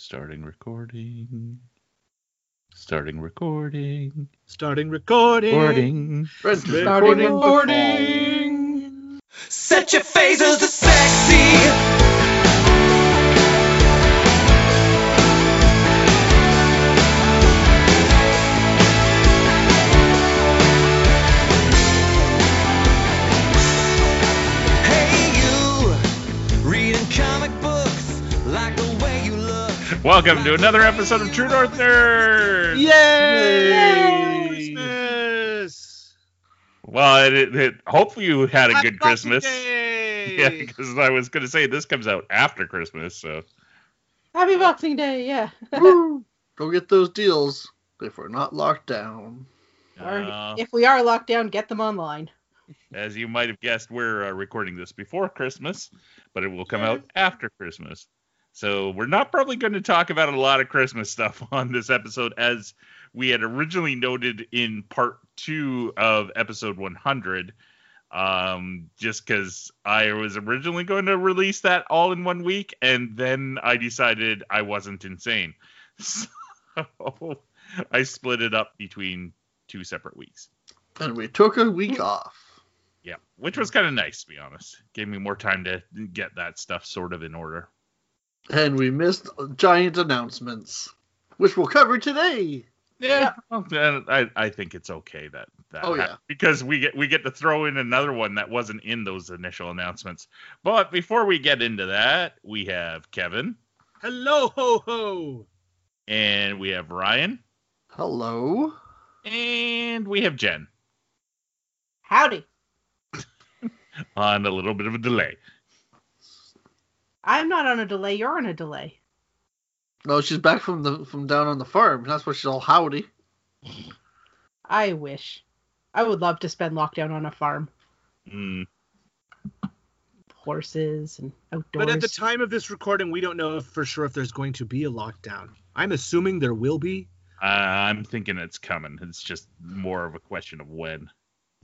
Starting recording. Starting recording. Starting recording. Recording. Starting recording. recording. Set your phasers to sexy. Welcome to another episode of True North Nerds. Yay! Yay! Christmas. Well, it, it, it- hopefully you had a Happy good Christmas. Day. Yeah, because I was going to say this comes out after Christmas, so Happy Boxing Day, yeah. Woo! Go get those deals if we're not locked down. or uh, if we are locked down, get them online. as you might have guessed, we're uh, recording this before Christmas, but it will come out after Christmas. So we're not probably going to talk about a lot of Christmas stuff on this episode, as we had originally noted in part two of episode 100. Um, just because I was originally going to release that all in one week, and then I decided I wasn't insane. So I split it up between two separate weeks. And we took a week off. Yeah, which was kind of nice to be honest. Gave me more time to get that stuff sort of in order. And we missed giant announcements, which we'll cover today. Yeah, well, then I I think it's okay that that Oh, hap- yeah. because we get we get to throw in another one that wasn't in those initial announcements. But before we get into that, we have Kevin Hello, ho, ho. and we have Ryan Hello. and we have Jen Howdy. on a little bit of a delay. I'm not on a delay, you're on a delay. No, she's back from the from down on the farm. That's why she's all howdy. I wish. I would love to spend lockdown on a farm. Mm, Horses and outdoors. But at the time of this recording, we don't know for sure if there's going to be a lockdown. I'm assuming there will be. I'm thinking it's coming. It's just more of a question of when.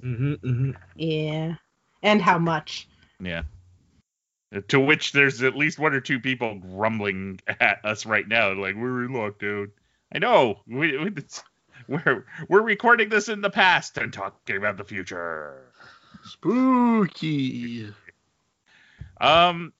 Mm-hmm, mm-hmm. Yeah. And how much? Yeah. To which there's at least one or two people grumbling at us right now, like we're in lockdown. I know. We, we, we're we're recording this in the past and talking about the future. Spooky. Um.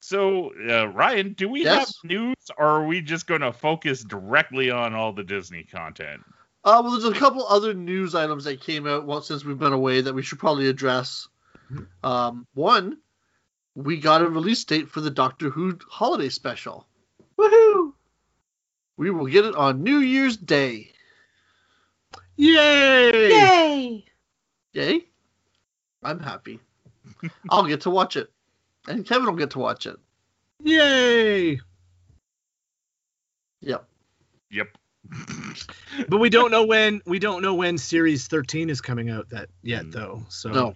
So, uh, Ryan, do we Yes? have news, or are we just going to focus directly on all the Disney content? Uh, well, there's a couple other news items that came out well, since we've been away that we should probably address. Um, one, we got a release date for the Doctor Who holiday special. Woohoo! We will get it on New Year's Day. Yay! Yay! Yay! I'm happy. I'll get to watch it, and Kevin will get to watch it. Yay! Yep. Yep. But we don't know when we don't know when series 13 is coming out that yet Mm. though. So No.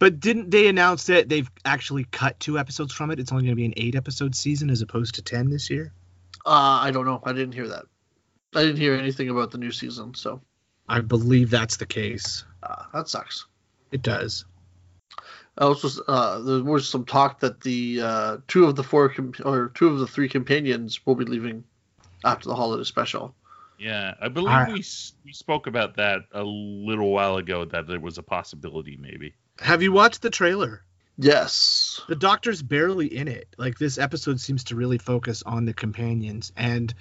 But didn't they announce that they've actually cut two episodes from it? It's only going to be an eight episode season as opposed to 10 this year. Uh, I don't know. I didn't hear that. I didn't hear anything about the new season, so I believe that's the case. uh, that sucks. It does. Also, uh, there was some talk that the uh, two of the four com- or two of the three companions will be leaving after the holiday special. Yeah, I believe Alright. we s- we spoke about that a little while ago. That there was a possibility, maybe. Have you watched the trailer? Yes. The doctor's barely in it. Like this episode seems to really focus on the companions and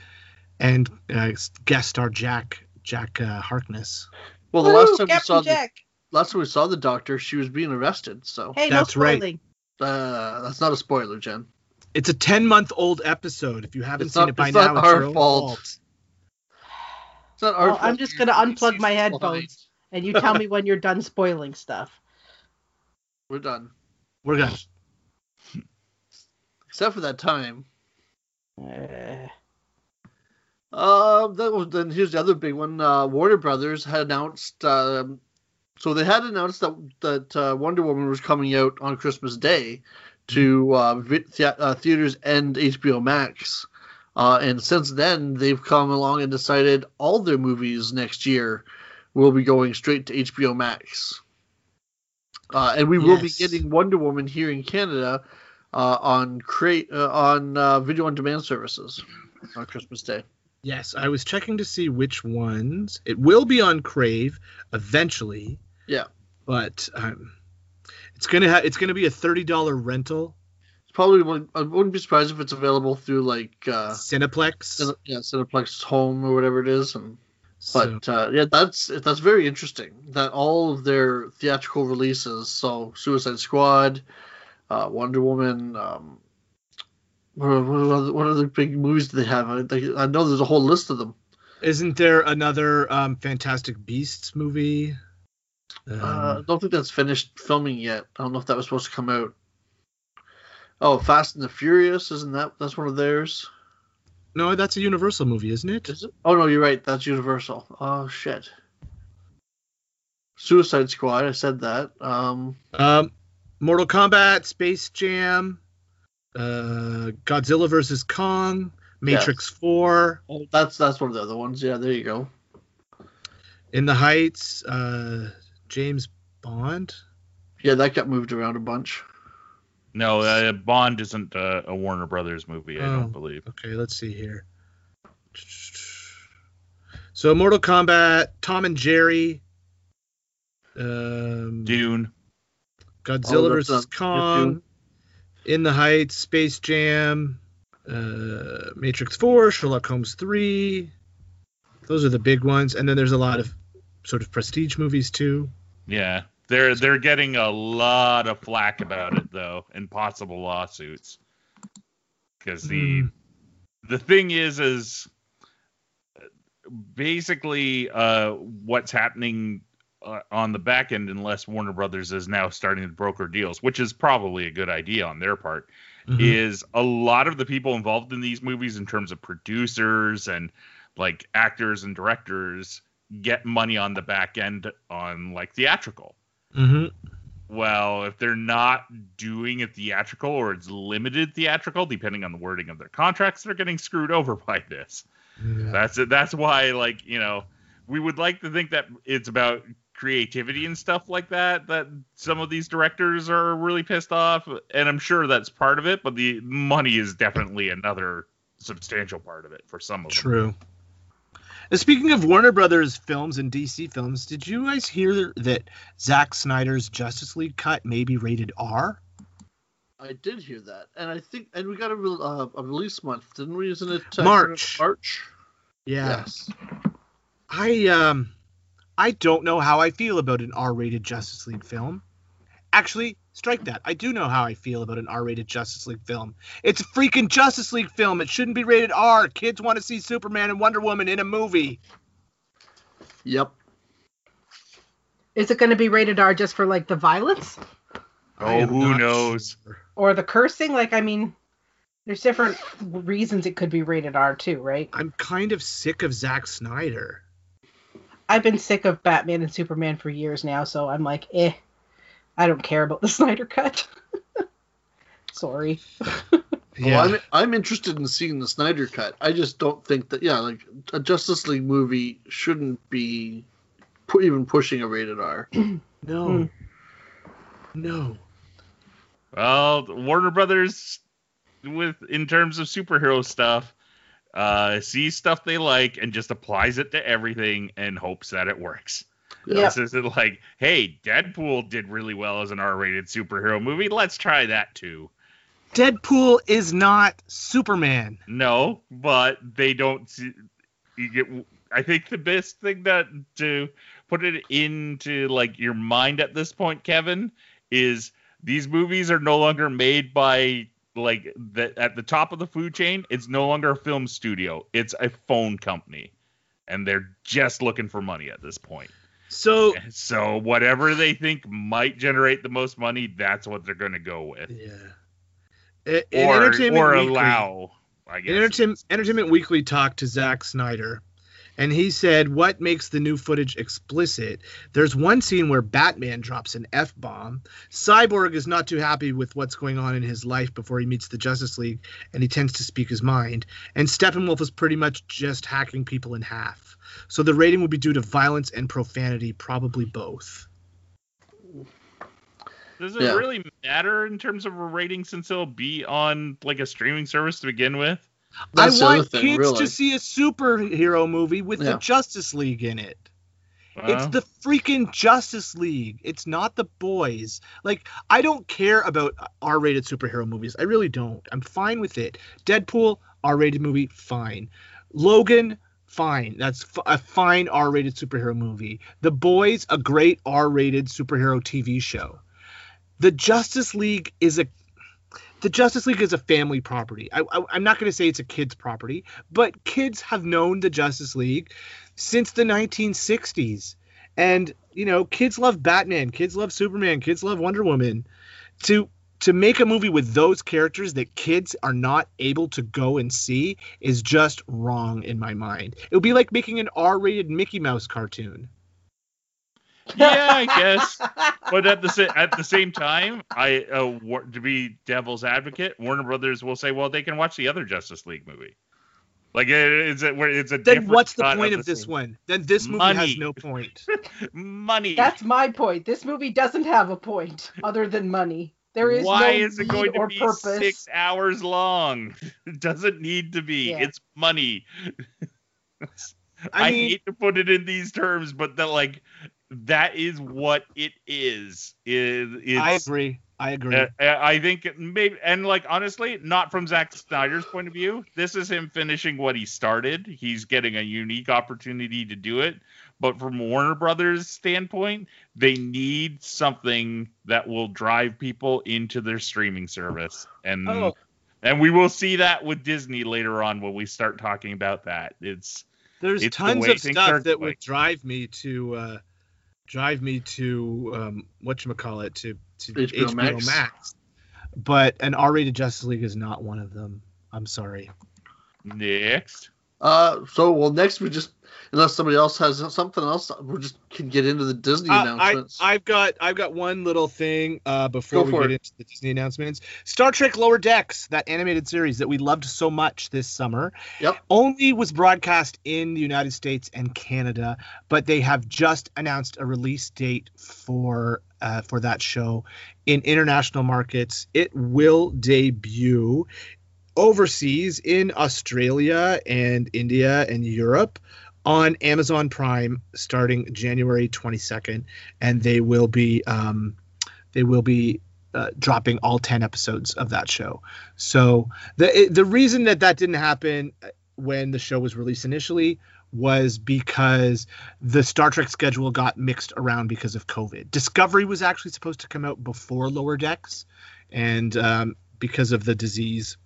and uh, guest star Jack Jack uh, Harkness. Well, the Woo, last time we Captain saw the last time we saw the doctor, she was being arrested. So Hey, That's no right. uh, that's not a spoiler, Jen. It's a ten month old episode. If you haven't It's seen not- it by it's not now, it's our your own fault. It's not our Well, I'm just gonna unplug my headphones. And you tell me when you're done spoiling stuff. We're done. We're gonna. Except for that time. Uh, Uh, that was then. Here's the other big one. Uh, Warner Brothers had announced. Um, so they had announced that that uh, Wonder Woman was coming out on Christmas Day to uh, uh, theaters and HBO Max. Uh, and since then, they've come along and decided all their movies next year will be going straight to HBO Max. Uh, and we will be getting Wonder Woman here in Canada uh, on crate uh, on uh, video on demand services on Christmas Day. Yes, I was checking to see which ones. It will be on Crave eventually. Yeah. But um, it's gonna ha- it's gonna be a thirty dollar rental. It's probably one, I wouldn't be surprised if it's available through like uh, Cineplex. Cine- yeah Cineplex Home or whatever it is. And So- but uh, yeah, that's that's very interesting that all of their theatrical releases, so Suicide Squad, uh, Wonder Woman, um, what, are- what, are other, big movies do they have? I, they, I know there's a whole list of them. Isn't there another um, Fantastic Beasts movie? Um, Uh, I don't think that's finished filming yet. I don't know if that was supposed to come out. Oh, Fast and the Furious, isn't that that's one of theirs? No, that's a Universal movie, isn't it? Is it? Oh no, you're right. That's Universal. Oh shit. Suicide Squad. I said that. Um, Um, Mortal Kombat, Space Jam, uh, Godzilla vs Kong, Matrix Four, oh, that's that's one of the other ones. Yeah, there you go. In the Heights, uh, James Bond. Yeah, that got moved around a bunch. No, uh, Bond isn't uh, a Warner Brothers movie. I Oh. don't believe. Okay, let's see here. So Mortal Kombat, Tom and Jerry, um, Dune. Godzilla Oh, vs Kong, In the Heights, Space Jam, uh, Matrix Four, Sherlock Holmes Three. Those are the big ones, and then there's a lot of sort of prestige movies too. Yeah, they're they're getting a lot of flack about it though, and possible lawsuits. Because the Mm. the thing is, is basically uh, what's happening uh, on the back end, unless Warner Brothers is now starting to broker deals, which is probably a good idea on their part, Mhm. is a lot of the people involved in these movies, in terms of producers and like actors and directors, get money on the back end on like theatrical. Mhm. Well, if they're not doing a theatrical or it's limited theatrical, depending on the wording of their contracts, they're getting screwed over by this. Yeah. That's it. That's why, like, you know, we would like to think that it's about creativity and stuff like that. That some of these directors are really pissed off, and I'm sure that's part of it. But the money is definitely another substantial part of it for some of them. True. Speaking of Warner Brothers films and DC films, did you guys hear that Zack Snyder's Justice League cut may be rated R? I did hear that, and I think, and we got a, re- uh, a release month, didn't we? Isn't it uh, March. March. Yeah. Yes. I um I don't know how I feel about an R-rated Justice League film. Actually, strike that. I do know how I feel about an R-rated Justice League film. It's a freaking Justice League film. It shouldn't be rated R. Kids want to see Superman and Wonder Woman in a movie. Yep. Is it going to be rated R just for like the violence Oh, who knows? sure. or the cursing? Like, I mean, there's different reasons it could be rated R too, right? I'm kind of sick of Zack Snyder. I've been sick of Batman and Superman for years now, so I'm like, eh, I don't care about the Snyder cut. Sorry. Yeah. Well, I'm I'm interested in seeing the Snyder cut. I just don't think that yeah, like a Justice League movie shouldn't be pu- even pushing a rated R. no. Hmm. No. Well, Warner Brothers, with in terms of superhero stuff, uh, sees stuff they like and just applies it to everything and hopes that it works. Yeah. This isn't like, hey, Deadpool did really well as an R-rated superhero movie. Let's try that too. Deadpool is not Superman. No, but they don't. You get. I think the best thing that to put it into like your mind at this point, Kevin, is these movies are no longer made by like the at the top of the food chain. It's no longer a film studio. It's a phone company, and they're just looking for money at this point. So So whatever they think might generate the most money, that's what they're going to go with, yeah. In or or Weekly- allow. I guess. Entertainment, Entertainment Weekly talked to Zack Snyder, and he said, "What makes the new footage explicit? There's one scene where Batman drops an f bomb. Cyborg is not too happy with what's going on in his life before he meets the Justice League, and he tends to speak his mind. And Steppenwolf is pretty much just hacking people in half. So the rating would be due to violence and profanity, probably both. Does it Yeah. really matter in terms of a rating since it'll be on like a streaming service to begin with? That's I want thing, kids really. to see a superhero movie with Yeah. the Justice League in it. it's the freaking Justice League. It's not the boys. Like I don't care about R-rated superhero movies. I really don't. I'm fine with it. Deadpool R-rated movie, fine. Logan, fine. That's f- a fine R-rated superhero movie. The Boys, a great R-rated superhero TV show. The Justice League is a the Justice League is a family property. I, I'm not going to say it's a kid's property, but kids have known the Justice League since the 1960s. And, you know, kids love Batman, kids love Superman, kids love Wonder Woman. To to make a movie with those characters that kids are not able to go and see is just wrong in my mind. It would be like making an R-rated Mickey Mouse cartoon. Yeah, I guess. But at the sa- at the same time, I uh, war- to be devil's advocate, Warner Brothers will say, well, they can watch the other Justice League movie. Like it- it's a it's a Then different what's the point of the this same- one? Then this movie Money. has no point. Money. That's my point. This movie doesn't have a point other than money. There is Why no is it need going to or be purpose. six hours long? It doesn't need to be. Yeah. It's money. I I, mean, hate to put it in these terms, but that like that is what it is. Is I agree. I agree. Uh, I think maybe, and like honestly, not from Zack Snyder's point of view. This is him finishing what he started. He's getting a unique opportunity to do it. But from Warner Brothers' standpoint, they need something that will drive people into their streaming service, and Oh. and we will see that with Disney later on when we start talking about that. It's There's It's tons way of stuff that going. would drive me to uh drive me to um whatchamacallit to to HBO HBO, Max. Max. But an R-rated Justice League is not one of them. I'm sorry. next. Uh, so well, next we just unless somebody else has something else, we just can get into the Disney Uh, announcements. I've got I've got one little thing uh, before we get it. into the Disney announcements. Star Trek Lower Decks, that animated series that we loved so much this summer, Yep. only was broadcast in the United States and Canada, but they have just announced a release date for uh, for that show in international markets. It will debut overseas in Australia and India and Europe on Amazon Prime starting January 22nd, and they will be um, they will be uh, dropping all 10 episodes of that show. So the the reason that that didn't happen uh, when the show was released initially was because the Star Trek schedule got mixed around because of COVID. Discovery was actually supposed to come out before Lower Decks, and um, because of the disease,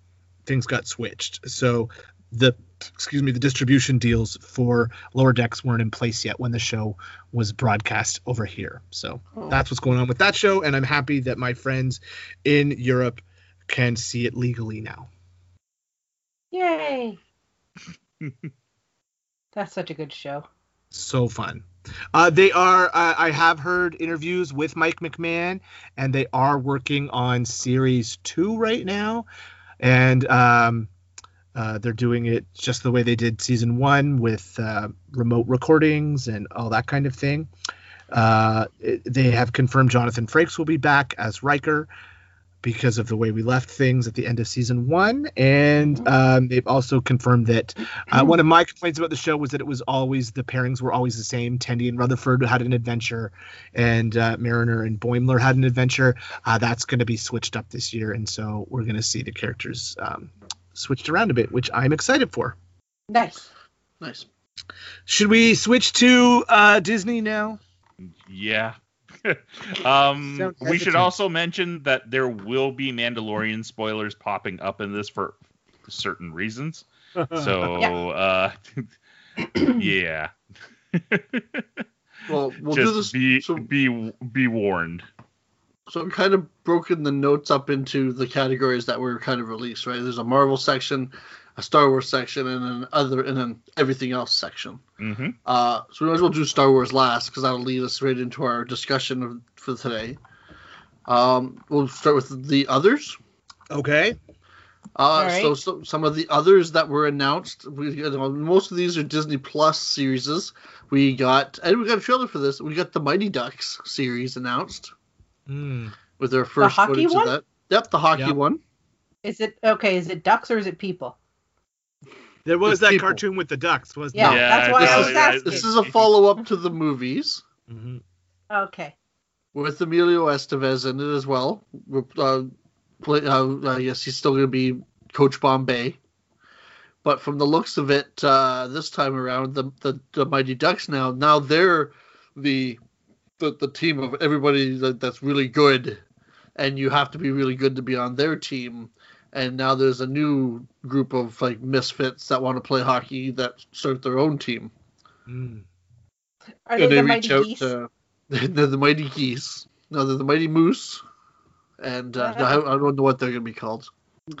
things got switched. So the excuse me the distribution deals for Lower Decks weren't in place yet when the show was broadcast over here. So Oh. that's what's going on with that show, and I'm happy that my friends in Europe can see it legally now. Yay! That's such a good show. so fun. Uh, they are. Uh, I have heard interviews with Mike McMahan, and they are working on series two right now, and um, uh, they're doing it just the way they did season one with uh, remote recordings and all that kind of thing. Uh, it- they have confirmed Jonathan Frakes will be back as Riker because of the way we left things at the end of season one, and um, they've also confirmed that uh, one of my complaints about the show was that it was always the pairings were always the same. Tendi and Rutherford had an adventure, and uh, Mariner and Boimler had an adventure. Uh, that's going to be switched up this year, and so we're going to see the characters um, switched around a bit, which I'm excited for. Nice. nice. Should we switch to uh, Disney now? Yeah. um, we should also mention that there will be Mandalorian spoilers popping up in this for certain reasons. So, uh, yeah. Well, we'll do this. be so, be be warned. so I've kind of broken the notes up into the categories that were kind of released. Right, there's a Marvel section, a Star Wars section, and an other, and then everything else section. hmm Uh, so we might as well do Star Wars last because that'll lead us right into our discussion of, for today. Um, we'll start with the others. Okay. Uh, right. so, so some of the others that were announced, we you know, most of these are Disney Plus series. We got and we got a trailer for this. We got the Mighty Ducks series announced. Hmm. with their first hockey footage one? of that. Yep, the hockey Yep. one. Is it okay? Is it ducks or is it people? There was that people. cartoon with the ducks, wasn't Yeah, there? that's why I this was is- asking. This is a follow up to the movies Mhm. Okay. with Emilio Estevez in it as well. Uh, play, uh, I guess he's still going to be Coach Bombay. But from the looks of it, uh, this time around, the, the the Mighty Ducks now now they're the the, the team of everybody that, that's really good, and you have to be really good to be on their team. And now there's a new group of like misfits that want to play hockey that start their own team. Mm. Are And they the reach mighty out geese? to- they're the mighty geese. No, they're the mighty moose. And uh, I, I don't know what they're going to be called.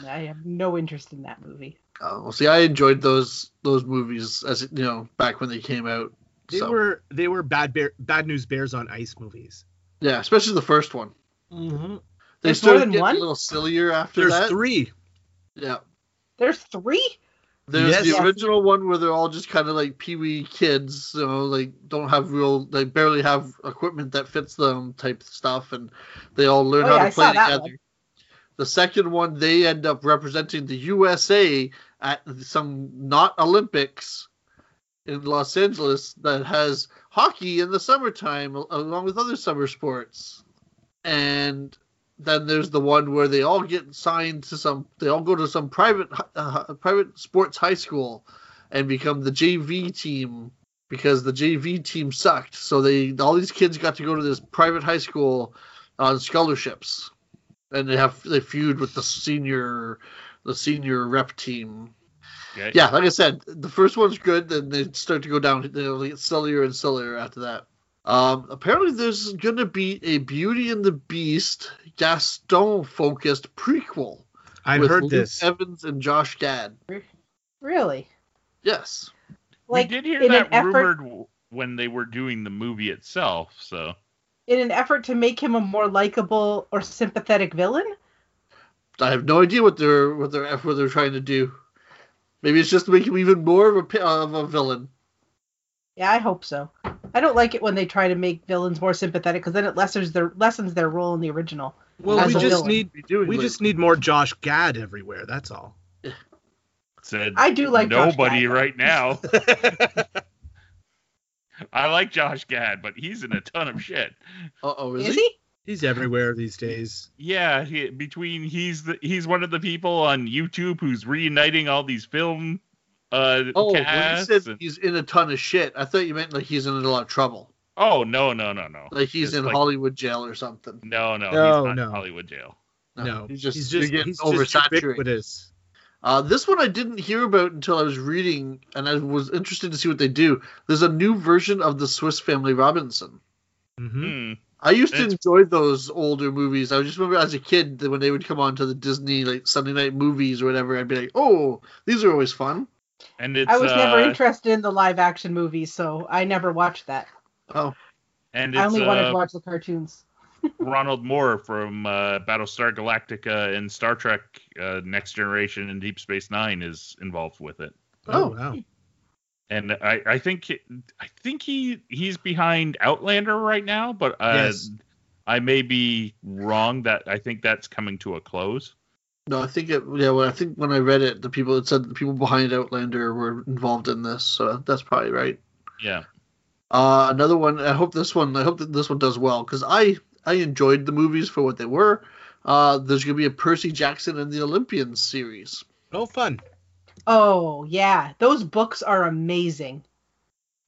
I have no interest in that movie. Uh, well, see, I enjoyed those those movies as you know back when they came out. They So, were they were bad bear, bad news bears on ice movies. yeah, especially the first one. Mm-hmm. They There's more than getting one? a little sillier after There's that. three. Yeah, There's three. there's Yes. the original one where they're all just kind of like pee-wee kids, you know, like don't have real, they barely have equipment that fits them type stuff, and they all learn Oh, how yeah, to play together. one. The second one, they end up representing the USA at some not Olympics in Los Angeles that has hockey in the summertime along with other summer sports. And then there's the one where they all get signed to some, they all go to some private uh, private sports high school and become the JV team because the JV team sucked. So they all these kids got to go to this private high school on scholarships, and they have they feud with the senior the senior rep team. Okay. Yeah, like I said, the first one's good, then they start to go down. They'll get sillier and sillier after that. Um, apparently, there's going to be a Beauty and the Beast Gaston focused prequel. I've heard Luke this. Evans and Josh Gad. Really? Yes. Like we did hear that an effort rumored when they were doing the movie itself. So in an effort to make him a more likable or sympathetic villain. I have no idea what they're what they're what they're trying to do. Maybe it's just to make him even more of a of a villain. Yeah, I hope so. I don't like it when they try to make villains more sympathetic because then it lessens their lessens their role in the original. Well, we just villain. need Be we just need more Josh Gad everywhere. That's all. said I do like Josh nobody Gad, right now. I like Josh Gad, but he's in a ton of shit. Uh oh, is, Is he? he? He's everywhere these days. Yeah, he, between he's the he's one of the people on YouTube who's reuniting all these film uh Oh, when you casts. said and- he's in a ton of shit, I thought you meant like he's in a lot of trouble, oh no no no no like he's Just in like- Hollywood jail or something. no no No, he's not no. in Hollywood jail. No, he's just he's just getting he's just oversaturated. ubiquitous. Uh, this one I didn't hear about until I was reading, and I was interested to see what they do. There's a new version of the Swiss Family Robinson. hmm Hmm. I used to It's- enjoy those older movies. I just remember as a kid that when they would come on to the Disney like Sunday night movies or whatever, I'd be like, "Oh, these are always fun." And it's I was never uh, interested in the live action movies, so I never watched that. Oh, and I it's only wanted uh, to watch the cartoons. Ronald Moore from uh, Battlestar Galactica and Star Trek uh, Next Generation and Deep Space Nine is involved with it. Oh, Oh. wow. and I, I think I think he he's behind Outlander right now, but uh, Yes. I may be wrong. That I think that's coming to a close. No, I think it. Yeah, well, I think when I read it, the people it said the people behind Outlander were involved in this, so that's probably right. Yeah, Uh, another one. I hope this one. I hope that this one does well because I I enjoyed the movies for what they were. Uh, there's gonna be a Percy Jackson and the Olympians series. Oh, fun. Oh yeah, those books are amazing,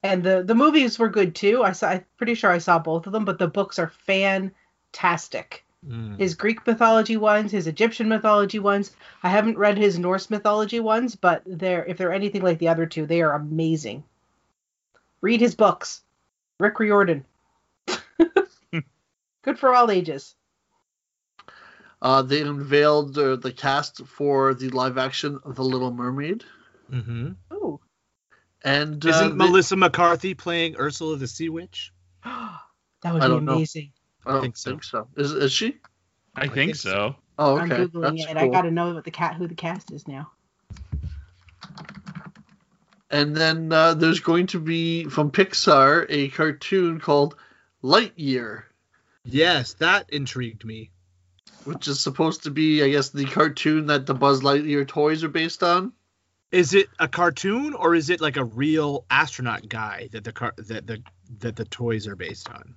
and the the movies were good too. I saw. I'm pretty sure I saw both of them, but the books are fantastic. Mm. His Greek mythology ones, his Egyptian mythology ones. I haven't read his Norse mythology ones, but they're if they're anything like the other two, they are amazing. Read his books. Rick Riordan. good for all ages. Uh, they unveiled uh, the cast for the live action of The Little Mermaid, hmm Ooh. and uh, Isn't they- Melissa McCarthy playing Ursula the Sea Witch? that would I be don't know. Amazing. I don't think think so. so. Is is she? I, think, think so. so. Oh, I'm googling That's it. I got to know what the cat who the cast is now. And then uh, there's going to be from Pixar a cartoon called Lightyear. Yes, that intrigued me. which is supposed to be, I guess, the cartoon that the Buzz Lightyear toys are based on. Is it a cartoon or is it like a real astronaut guy that the car that the that the toys are based on?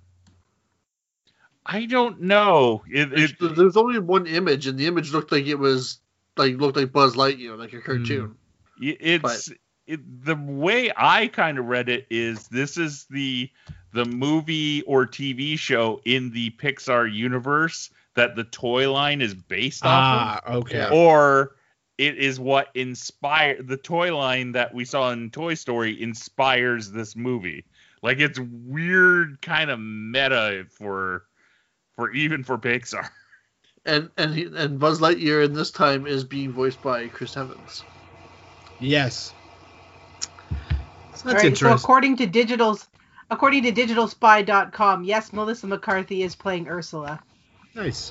I don't know. It, it, There's, there's only one image, and the image looked like it was like looked like Buzz Lightyear, like a cartoon. it's it, the way I kind of read it is this is the the movie or TV show in the Pixar universe that the toy line is based off Ah, okay. or it is what inspired the toy line that we saw in Toy Story inspires this movie. Like it's weird kind of meta for for even for Pixar. And and he, and Buzz Lightyear in this time is being voiced by Chris Evans. Yes. So that's right, so according to digital's according to digitalspy.com, yes, Melissa McCarthy is playing Ursula, nice.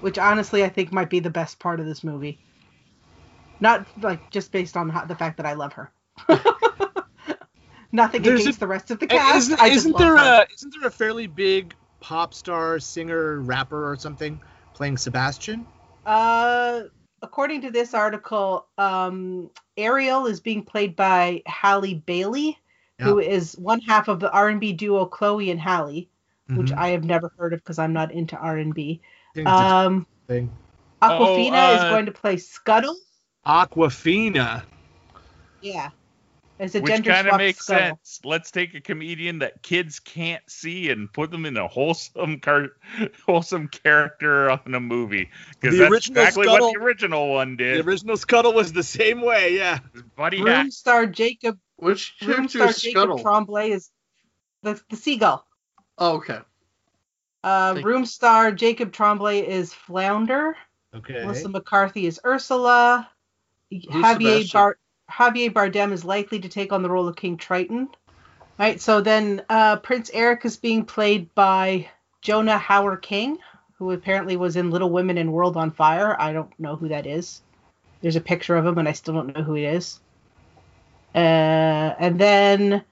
which honestly I think might be the best part of this movie. Not like just based on the fact that I love her. Nothing There's against a- the rest of the cast. Isn't, I isn't love there her. a isn't there a fairly big pop star, singer, rapper, or something playing Sebastian? Uh, according to this article, um, Ariel is being played by Halle Bailey, who is one half of the R&B duo Chloe and Halle, which Mhm. I have never heard of because I'm not into R&B. I think it's Um, thing. Awkwafina is uh, going to play Scuttle. Awkwafina. Yeah, as a Which gender kind of makes Scuttle. sense. Let's take a comedian that kids can't see and put them in a wholesome car- wholesome character on a movie. Because The that's original exactly Scuttle- what the original one did. The original Scuttle was the same way, yeah. Buddy Room Hack. star Jacob Which Room star is Jacob Scuttle? Tremblay is the the seagull. Oh, okay. Uh, Thank- room star Jacob Tremblay is Flounder. Okay. Melissa McCarthy is Ursula. Javier Sebastian? Bar- Javier Bardem is likely to take on the role of King Triton. Right, so then uh, Prince Eric is being played by Jonah Hauer-King, who apparently was in Little Women and World on Fire. I don't know who that is. There's a picture of him, and I still don't know who he is. Uh, and then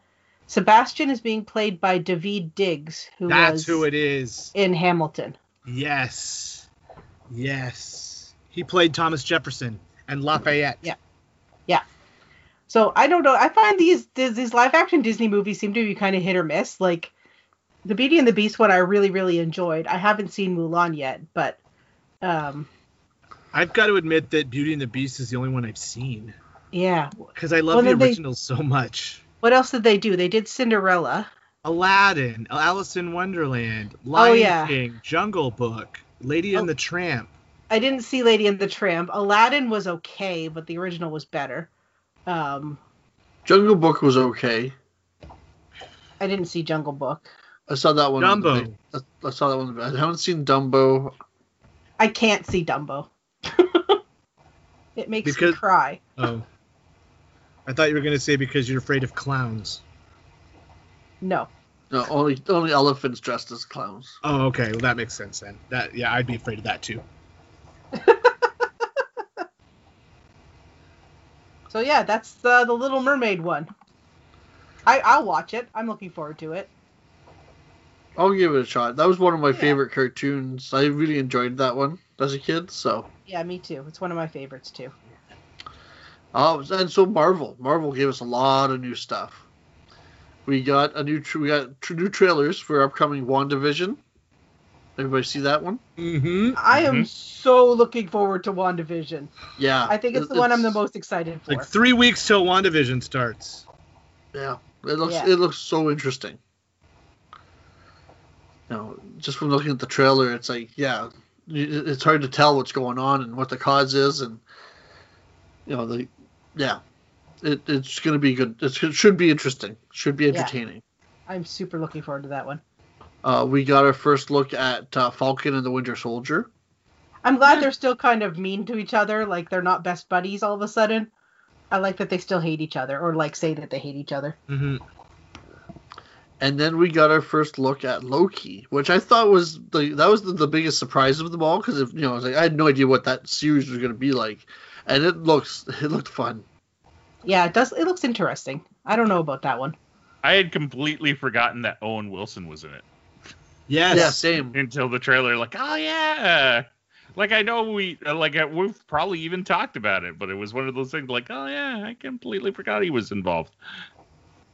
Sebastian is being played by Daveed Diggs, who That's was who it is. in Hamilton. Yes. Yes. He played Thomas Jefferson and Lafayette. Yeah, yeah. So I don't know. I find these these these live action Disney movies seem to be kind of hit or miss. Like the Beauty and the Beast one, I really really enjoyed. I haven't seen Mulan yet, but um, I've got to admit that Beauty and the Beast is the only one I've seen yeah. because I love Well, the then they- original so much. What else did they do? They did Cinderella. Aladdin, Alice in Wonderland, Lion Oh, yeah. King, Jungle Book, Lady Oh. and the Tramp. I didn't see Lady and the Tramp. Aladdin was okay, but the original was better. Um, Jungle Book was okay. I didn't see Jungle Book. I saw that one. Dumbo. big- I, I saw that one. I haven't seen Dumbo. I can't see Dumbo. it makes me cry. Oh. I thought you were going to say because you're afraid of clowns. No. No, only only elephants dressed as clowns. Oh, okay. Well, that makes sense then. That yeah, I'd be afraid of that too. So yeah, that's the the Little Mermaid one. I I'll watch it. I'm looking forward to it. I'll give it a shot. That was one of my Yeah. favorite cartoons. I really enjoyed that one as a kid. So, Yeah, me too. It's one of my favorites too. uh, and so Marvel, Marvel gave us a lot of new stuff. We got a new, we got new trailers for upcoming WandaVision. Everybody see that one? Mm-hmm. I am Mhm. so looking forward to WandaVision. Yeah, I think it's it- the one I'm the most excited for. Like three weeks till WandaVision starts. Yeah, it looks Yeah. it looks so interesting. You know, just from looking at the trailer, it's like, yeah, it's hard to tell what's going on and what the cause is, and you know, the yeah, it, it's going to be good. It's, it should be interesting. Should be Yeah. entertaining. I'm super looking forward to that one. Uh, we got our first look at uh, Falcon and the Winter Soldier. I'm glad they're still kind of mean to each other, like they're not best buddies all of a sudden. I like that they still hate each other, or like say that they hate each other. Mm-hmm. And then we got our first look at Loki, which I thought was the that was the, the biggest surprise of them all because you know I, was like, I had no idea what that series was going to be like, and it looks it looked fun. Yeah, it does. It looks interesting. I don't know about that one. I had completely forgotten that Owen Wilson was in it. Yes. Yeah, same. until the trailer. Like, oh yeah. Like I know we uh, like uh, we've probably even talked about it, but it was one of those things like, oh yeah, I completely forgot he was involved.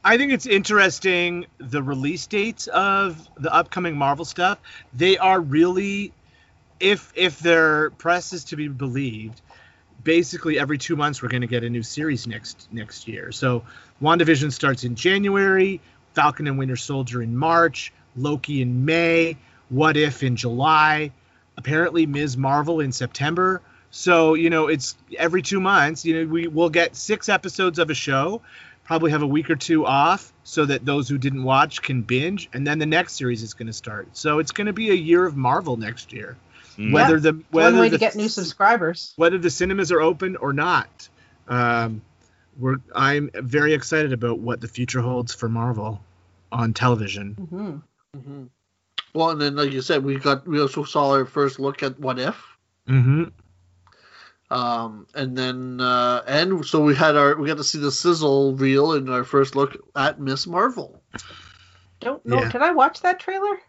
I think it's interesting the release dates of the upcoming Marvel stuff. They are really, if if their press is to be believed, basically every two months we're going to get a new series next next year. So WandaVision starts in January, Falcon and Winter Soldier in March, Loki in May, What If in July, apparently Ms. Marvel in September. So you know it's every two months. You know we will get six episodes of a show probably have a week or two off so that those who didn't watch can binge and then the next series is going to start so it's going to be a year of marvel next year Mm. whether the whether One way the, to get new subscribers. whether the cinemas are open or not um, we're i'm very excited about what the future holds for marvel on television hmm hmm Well, and then like you said, we got we also saw our first look at What If. mm-hmm. Um, and then uh, and so we had our we got to see the sizzle reel in our first look at Miss Marvel. Don't know. Yeah. Can I watch that trailer?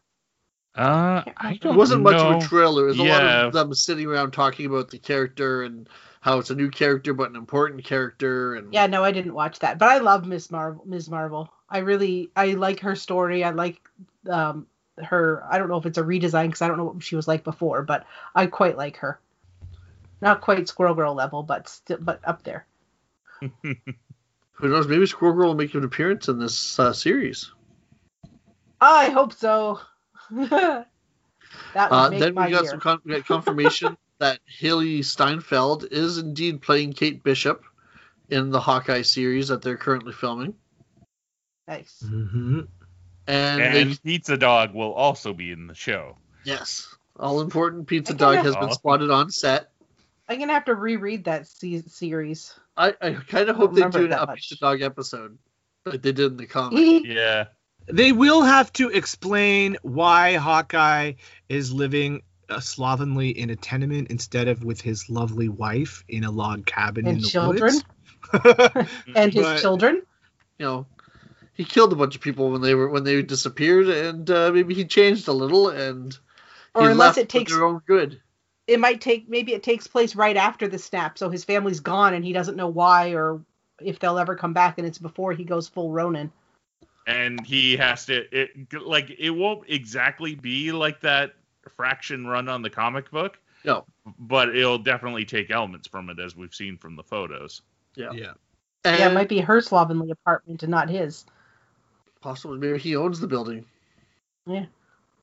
Uh, I It don't It wasn't much of a trailer. It was a lot of them sitting around talking about the character and how it's a new character but an important character and Yeah, no, I didn't watch that, but I love Miss Marvel. Ms. Marvel. I really, I like her story. I like um her. I don't know if it's a redesign because I don't know what she was like before, but I quite like her. Not quite Squirrel Girl level, but still, but up there. who knows? Maybe Squirrel Girl will make an appearance in this uh, series. I hope so. that would Uh, make then my we got year. some con- got confirmation that Hailee Steinfeld is indeed playing Kate Bishop in the Hawkeye series that they're currently filming, nice. Mm-hmm. And, And they, Pizza Dog will also be in the show. yes, all important pizza dog has been spotted on set. I'm gonna have to reread that se- series. I, I kind of hope they do that a much. pizza dog episode but they did in the comic. Yeah. they will have to explain why hawkeye is living uh, slovenly in a tenement instead of with his lovely wife in a log cabin And in the children? woods. and his But- children. you know, he killed a bunch of people when they were when they disappeared, and uh, maybe he changed a little, and Or unless left it with takes their own good. it might take maybe it takes place right after the snap so his family's gone and he doesn't know why or if they'll ever come back and it's before he goes full ronin. And he has to it like it won't exactly be like that Fraction run on the comic book. No. but it'll definitely take elements from it as we've seen from the photos. Yeah, yeah. And yeah it might be her slovenly apartment and not his possibly maybe he owns the building. Yeah.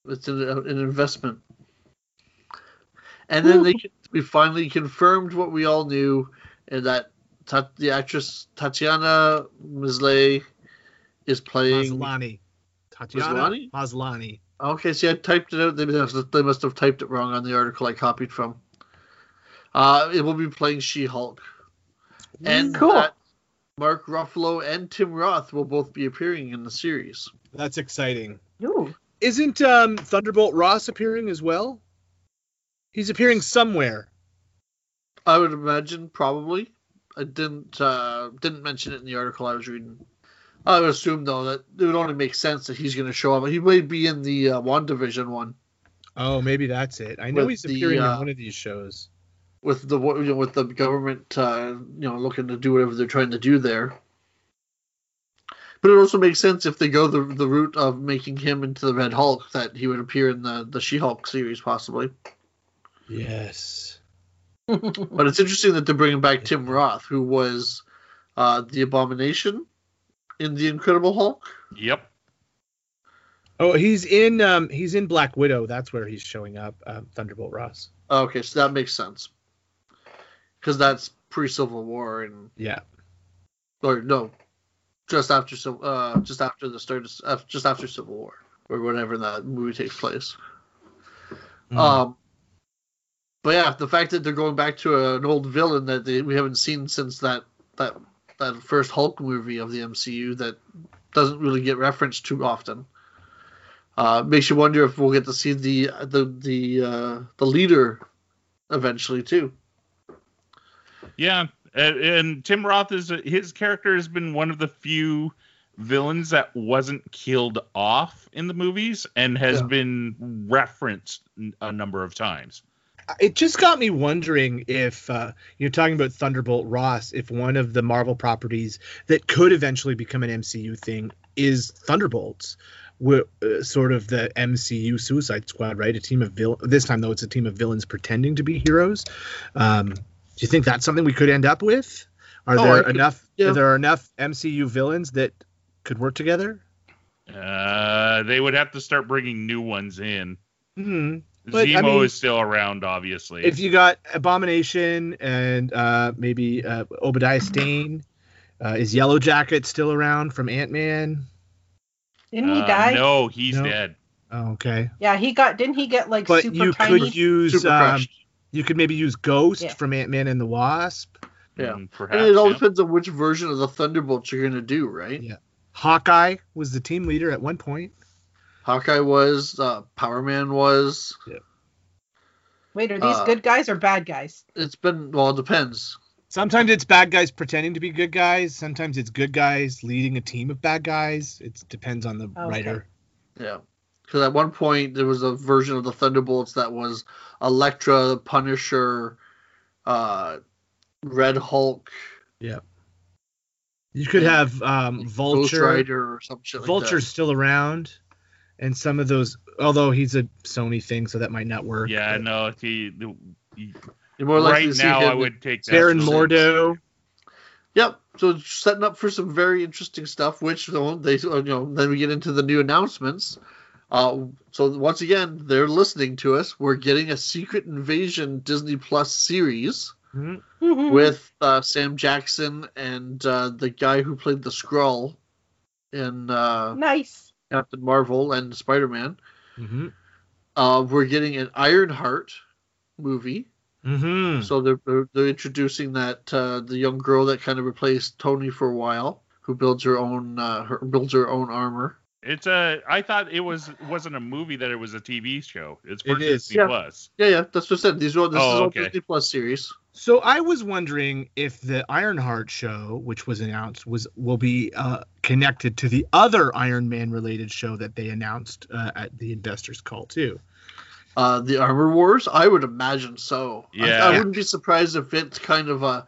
it's an, an investment. And then they we finally confirmed what we all knew, and that Ta- the actress Tatiana Maslany is playing. Maslany. Tatiana Maslany? Maslany. Okay, see, I typed it out. They must, have, they must have typed it wrong on the article I copied from. Uh, it will be playing She-Hulk, and Cool. that Mark Ruffalo and Tim Roth will both be appearing in the series. That's exciting. Ooh. Isn't um, Thunderbolt Ross appearing as well? He's appearing somewhere. I would imagine probably. I didn't uh, didn't mention it in the article I was reading. I would assume though that it would only make sense that he's going to show up. He may be in the uh, WandaVision one Oh, maybe that's it. I know With he's the, appearing uh, in one of these shows. With the you know, with the government uh, you know looking to do whatever they're trying to do there. But it also makes sense if they go the the route of making him into the Red Hulk that he would appear in the the She-Hulk series possibly. Yes. But it's interesting that they're bringing back Tim Roth, who was uh, the Abomination in the Incredible Hulk. yep Oh, he's in um he's in Black Widow. That's where he's showing up. Uh, Thunderbolt Ross. Okay, so that makes sense. Because that's pre Civil War and Yeah. or no, just after uh just after the start of, af- just after Civil War or whenever that movie takes place. Mm. Um, but yeah, the fact that they're going back to an old villain that they, we haven't seen since that that that first Hulk movie of the MCU that doesn't really get referenced too often. Uh, makes you wonder if we'll get to see the the the uh, the leader eventually too. Yeah and, and tim roth is his character has been one of the few villains that wasn't killed off in the movies and has Yeah. been referenced a number of times. it just got me wondering if uh, you're talking about Thunderbolt Ross, if one of the Marvel properties that could eventually become an MCU thing is Thunderbolts, uh, sort of the MCU Suicide Squad, right? A team of villains. This time though, it's a team of villains pretending to be heroes. Um, do you think that's something we could end up with? Are Oh, there I could- enough? yeah. Are there enough MCU villains that could work together? Uh, they would have to start bringing new ones in. Hmm. But, I Zemo mean, is still around, obviously. if you got Abomination and uh, maybe uh, Obadiah Stane, uh, is Yellow Jacket still around from Ant Man? Didn't he Uh, die? No, he's No. dead. Oh, okay, Yeah, he got. Didn't he get like but super you tiny? could use Super um, crushed. You could maybe use Ghost Yeah. from Ant Man and the Wasp. Yeah. Mm, And perhaps. it all yeah. depends on which version of the Thunderbolts you're going to do, right? Yeah. Hawkeye was the team leader at one point. Hawkeye was, uh, Power Man was. Yeah. Wait, are these uh, good guys or bad guys? It's been, well, it depends. Sometimes it's bad guys pretending to be good guys. Sometimes it's good guys leading a team of bad guys. It depends on the Okay. writer. Yeah. Because at one point there was a version of the Thunderbolts that was Elektra, Punisher, uh, Red Hulk, Yeah. You could have um, Ghost Vulture. Rider, or some shit like Vulture's still around, and some of those, although he's a Sony thing, so that might not work. Yeah, but- no. He, he, that. You're more likely right to see now, him I would take that. Baron for Mordo. Yep. So setting up for some very interesting stuff, which you know, they you know then we get into the new announcements. Uh, so once again, they're listening to us. We're getting a Secret Invasion Disney Plus series Mhm. Mhm. with uh, Sam Jackson and uh, the guy who played the Skrull in uh, nice. Captain Marvel and Spider Man. Mhm. Uh, we're getting an Ironheart movie. Mhm. So they're, they're they're introducing that uh, the young girl that kind of replaced Tony for a while, who builds her own uh, her builds her own armor. It's a. I thought it was wasn't a movie that it was a TV show. It's for It is, Disney yeah. Plus. Yeah, yeah, that's what I said. These are this Oh, is all okay. Disney Plus series. So I was wondering if the Ironheart show, which was announced, was will be uh, connected to the other Iron Man related show that they announced uh, at the investors call too. Uh, the Armor Wars, I would imagine so. I- Yeah. I, wouldn't be surprised if it's kind of a,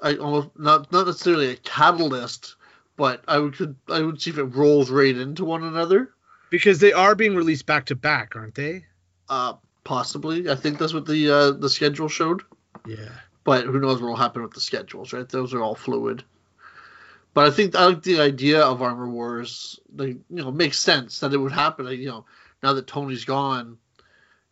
I almost not not necessarily a catalyst, but I would could I would see if it rolls right into one another. Because they are being released back to back, aren't they? Uh, possibly, I think that's what the uh, the schedule showed. Yeah. but who knows what will happen with the schedules, right? Those are all fluid. But I think I like the idea of Armor Wars. Like, you know, makes sense that it would happen. Like, you know, now that Tony's gone,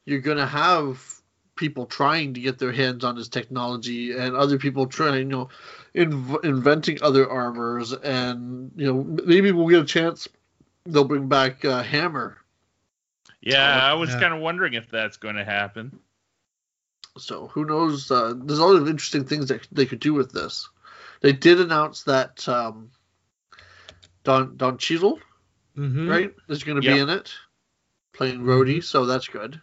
you're gonna have people trying to get their hands on his technology, and other people trying, you know, inv- inventing other armors, and you know, maybe we'll get a chance. They'll bring back uh, Hammer. Yeah, I was Yeah. kind of wondering if that's going to happen. So who knows? Uh, there's a lot of interesting things that they could do with this. They did announce that um, Don Don Cheadle, Mm-hmm. right, is going to Yep. be in it, playing Rhodey. So that's good.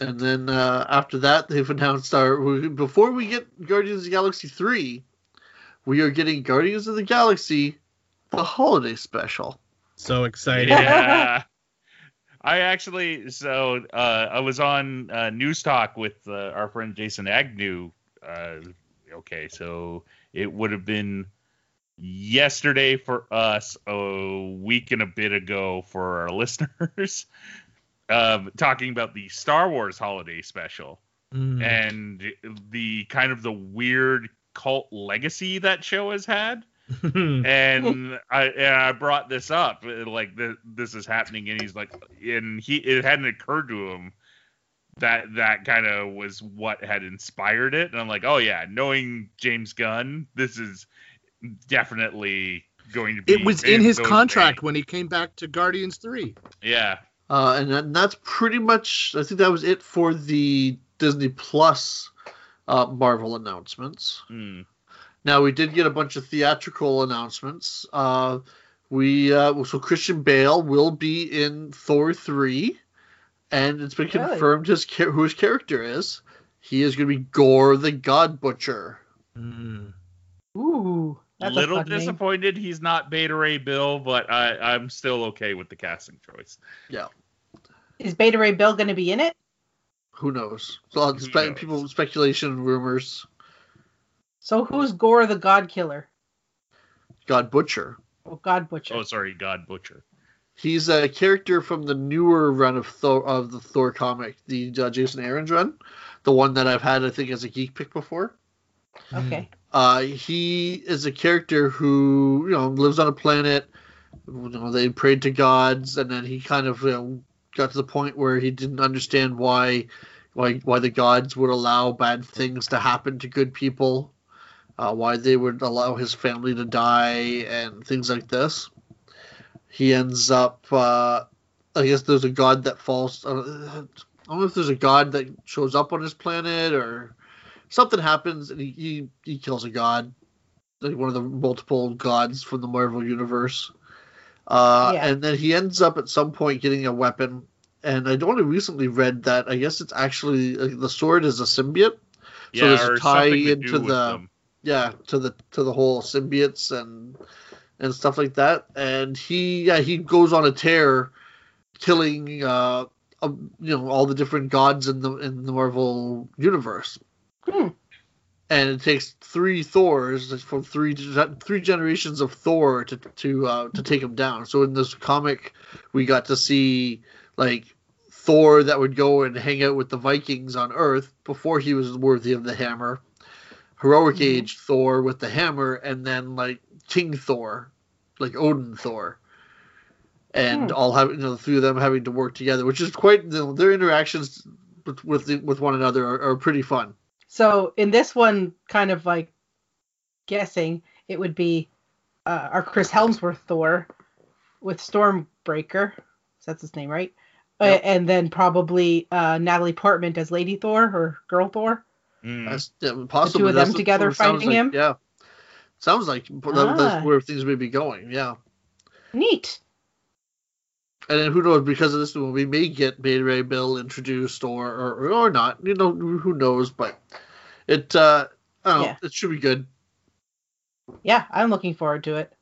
And then uh, after that, they've announced our before we get Guardians of the Galaxy three, we are getting Guardians of the Galaxy, the holiday special. So excited. Yeah. I actually, so uh, I was on uh, News Talk with uh, our friend Jason Agnew. Uh, okay, so it would have been yesterday for us, a week and a bit ago for our listeners, um, talking about the Star Wars holiday special Mm. and the kind of the weird cult legacy that show has had and I and I brought this up like th- this is happening and he's like and he it hadn't occurred to him that that kind of was what had inspired it and I'm like oh yeah knowing James Gunn this is definitely going to be it was in his contract when he came back to Guardians Three. yeah Uh, and, and that's pretty much. I think that was it for the Disney Plus uh, Marvel announcements. Mm. Now we did get a bunch of theatrical announcements. Uh, we uh, so Christian Bale will be in Thor three, and it's been Really? confirmed his char- who his character is. He is going to be Gore the God Butcher. Mm. Ooh. That's a little fun name. disappointed he's not Beta Ray Bill, but I, I'm still okay with the casting choice. Is Beta Ray Bill going to be in it? Who knows? So Who spe- knows? people speculation, rumors. So who's Gore the God Killer? God Butcher. Oh, God Butcher. Oh, sorry, God Butcher. He's a character from the newer run of Thor of the Thor comic, the uh, Jason Aaron's run, the one that I've had I think as a geek pick before. Okay. Uh, he is a character who you know lives on a planet. You know, they prayed to gods, and then he kind of you know, got to the point where he didn't understand why why why the gods would allow bad things to happen to good people, uh, why they would allow his family to die, and things like this. He ends up. Uh, I guess there's a god that falls. Uh, I don't know if there's a god that shows up on his planet or something happens and he, he, he kills a god, like one of the multiple gods from the Marvel universe. Uh, Yeah. And then he ends up at some point getting a weapon. And I'd only recently read that I guess it's actually like, the sword is a symbiote. Yeah, there's a tie into the- them. Yeah, to the to the whole symbiotes and and stuff like that. And he yeah he goes on a tear, killing uh, uh you know all the different gods in the in the Marvel universe Hmm. And it takes three Thors from three three generations of Thor to to uh, to take him down. So in this comic, we got to see like Thor that would go and hang out with the Vikings on Earth before he was worthy of the hammer. Heroic Mhm. Age Thor with the hammer, and then like King Thor, like Odin Thor. And Hmm. all having you know, the three of them having to work together, which is quite you know, their interactions with with, the, with one another are, are pretty fun. So in this one, kind of like guessing, it would be uh, our Chris Hemsworth Thor with Stormbreaker. That's his name, right? Uh, and then probably uh, Natalie Portman as Lady Thor or Girl Thor. Mm. That's yeah, possibly. two of them together fighting like, him? Yeah, sounds like Ah. that's where things may be going. Yeah, Neat. And then who knows? Because of this, one, we may get Beta Ray Bill introduced, or or, or not. You know, who knows? But it, uh, I don't know, Yeah. it should be good. Yeah, I'm looking forward to it.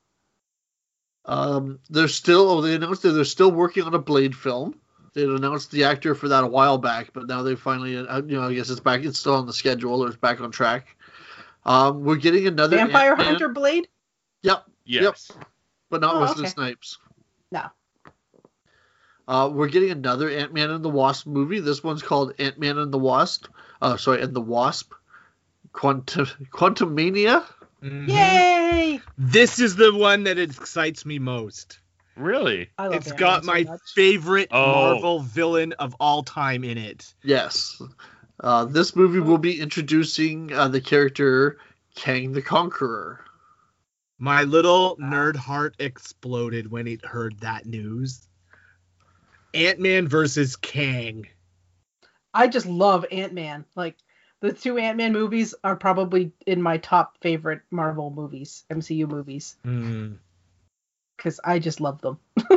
Um, they're still. Oh, they announced that they're still working on a Blade film. They announced the actor for that a while back, but now they finally, uh, you know, I guess it's back. It's still on the schedule, or it's back on track. Um, we're getting another Vampire Ant-Man- Hunter Blade? Yep, Yes. but not Oh, Wesley okay. Snipes. No. Uh, we're getting another Ant Man and the Wasp movie. This one's called Ant Man and the Wasp. Uh, sorry, and the Wasp. Quantum Quantum Mania. Mhm. Yay! This is the one that excites me most. Really? I love It's Ant-Man got so my much. favorite Oh. Marvel villain of all time in it. Yes. Uh, this movie will be introducing uh, the character Kang the Conqueror. My little nerd heart exploded when it heard that news. Ant Man versus Kang. I just love Ant Man. Like the two Ant Man movies are probably in my top favorite Marvel movies, MCU movies, Hmm. because I just love them.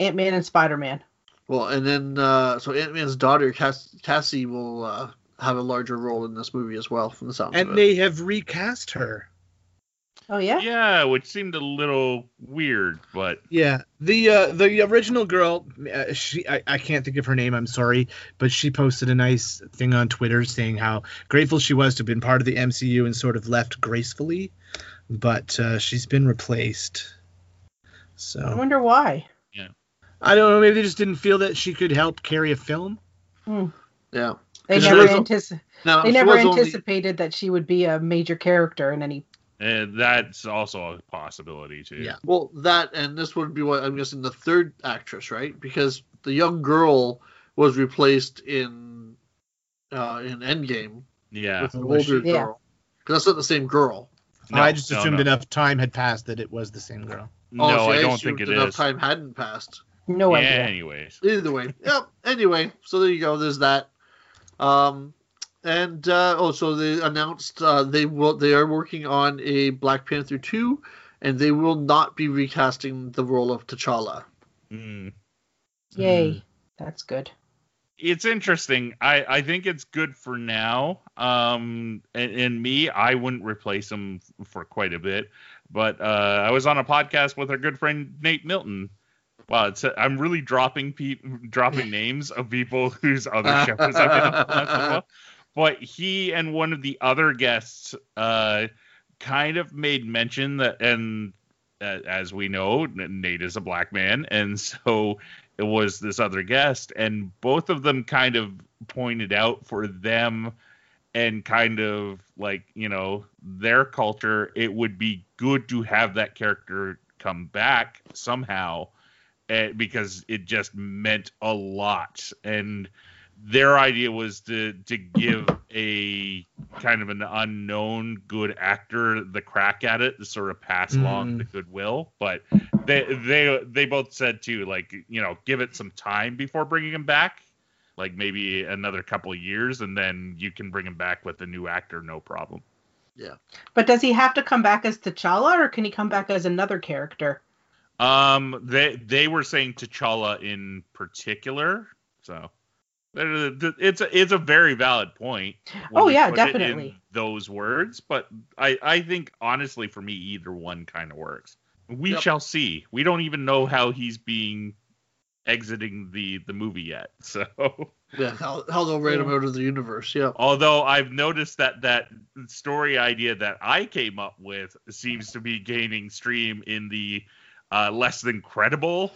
Ant Man and Spider Man. Well, and then uh, so Ant Man's daughter Cass- Cassie will uh, have a larger role in this movie as well, from the sound of And it. they have recast her. Oh yeah. Yeah, which seemed a little weird, but Yeah, the uh, the original girl, uh, she I, I can't think of her name. I'm sorry, but she posted a nice thing on Twitter saying how grateful she was to have been part of the MCU and sort of left gracefully, but uh, she's been replaced. So I wonder why. Yeah, I don't know. Maybe they just didn't feel that she could help carry a film. yeah. They never was- antici- Now they never was only- anticipated that she would be a major character in any. Uh, that's also a possibility too. Yeah. Well, that and this would be what I'm guessing the third actress, right? Because the young girl was replaced in uh, in Endgame Yeah. with an older? Yeah. girl. Because that's not the same girl. No, I just no, assumed no. enough time had passed that it was the same girl. No, Oh, see, I don't think it enough is. time hadn't passed. No yeah, idea. anyways. Either way, yep. Anyway, so there you go. There's that. Um, and uh, oh, so they announced uh, they will they are working on a Black Panther two, and they will not be recasting the role of T'Challa. Mm. Yay. That's good. it's interesting. I, I think it's good for now. Um, and, and me, I wouldn't replace him for quite a bit. But uh, I was on a podcast with our good friend Nate Milton. Wow, it's I'm really dropping pe- dropping names of people whose other shows I've been on last while. But he and one of the other guests uh, kind of made mention that, and uh, as we know, Nate is a black man, and so it was this other guest, and both of them kind of pointed out for them and kind of like you know their culture it would be good to have that character come back somehow uh, because it just meant a lot. And their idea was to to give a kind of an unknown good actor the crack at it to sort of pass along Mm. the goodwill but they they they both said too like you know give it some time before bringing him back like maybe another couple of years and then you can bring him back with a new actor no problem yeah But does he have to come back as T'Challa, or can he come back as another character? um they they were saying T'Challa in particular so it's a, it's a very valid point Oh, yeah, put it in definitely. those words but i i think honestly for me either one kind of works we Yep. shall see we don't even know how he's being exiting the the movie yet so Yeah, how, how they'll write him Yeah. out of the universe. Yeah. although i've noticed that that story idea that i came up with seems to be gaining stream in the uh, less than credible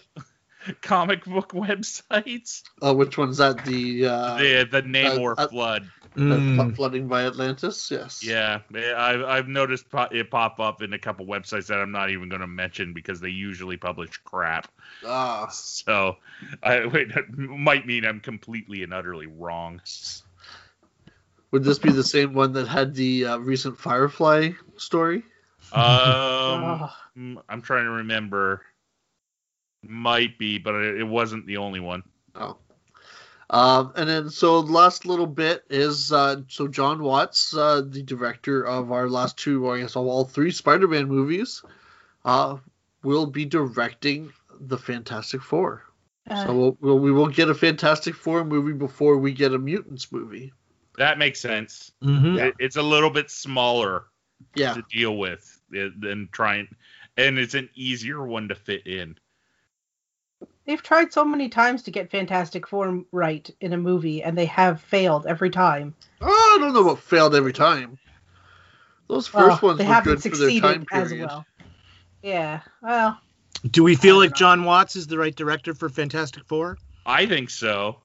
comic book websites Uh, which one's that? The uh, the the namor uh, flood uh, Mm. flooding by Atlantis. Yes. Yeah, I've I've noticed po- it pop up in a couple websites that I'm not even going to mention because they usually publish crap. Ah. So, I wait, that might mean I'm completely and utterly wrong. Would this be the same one that had the uh, recent Firefly story? Um, mm, I'm trying to remember. Might be, but it it wasn't the only one. Oh. Um, and then so last little bit is uh, so Jon Watts, uh, the director of our last two, or I guess all three Spider-Man movies, uh, will be directing the Fantastic Four. Uh, So we'll, we'll, we will get a Fantastic Four movie before we get a Mutants movie. That makes sense. Mhm. It, it's a little bit smaller Yeah, to deal with eh, than trying, and it's an easier one to fit in. They've tried so many times to get Fantastic Four right in a movie, and they have failed every time. oh, I don't know what failed every time. Those first Well, ones they were haven't good for their succeeded time as period. well. Yeah, well, Do we feel like know. Jon Watts is the right director for Fantastic Four? I think so.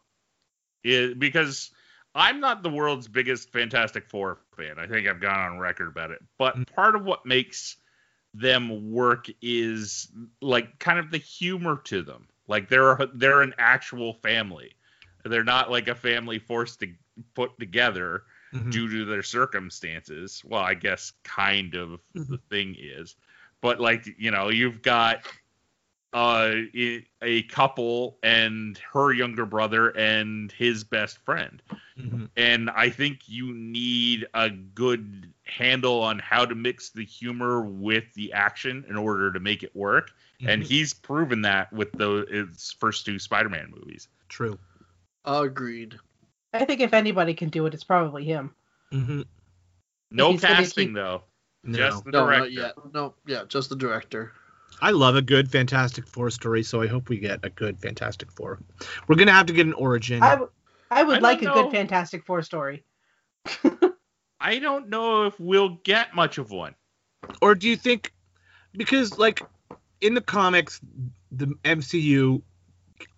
It, because I'm not the world's biggest Fantastic Four fan. I think I've gone on record about it. But Mm. part of what makes them work is like kind of the humor to them. Like they're they're an actual family. They're not like a family forced to put together Mhm. due to their circumstances. Well, I guess kind of the thing is, but like you know, you've got uh i- a couple and her younger brother and his best friend, Mhm. and I think you need a good handle on how to mix the humor with the action in order to make it work. And Mhm. he's proven that with the his first two Spider-Man movies. True. Agreed. I think if anybody can do it, it's probably him. Mm-hmm. No casting keep- though, No. just the No, director. not yet. No, yeah, just the director. I love a good Fantastic Four story, so I hope we get a good Fantastic Four. We're gonna have to get an origin. I, w- I would I like a don't good. Fantastic Four story. I don't know if we'll get much of one. or do you think because like in the comics the MCU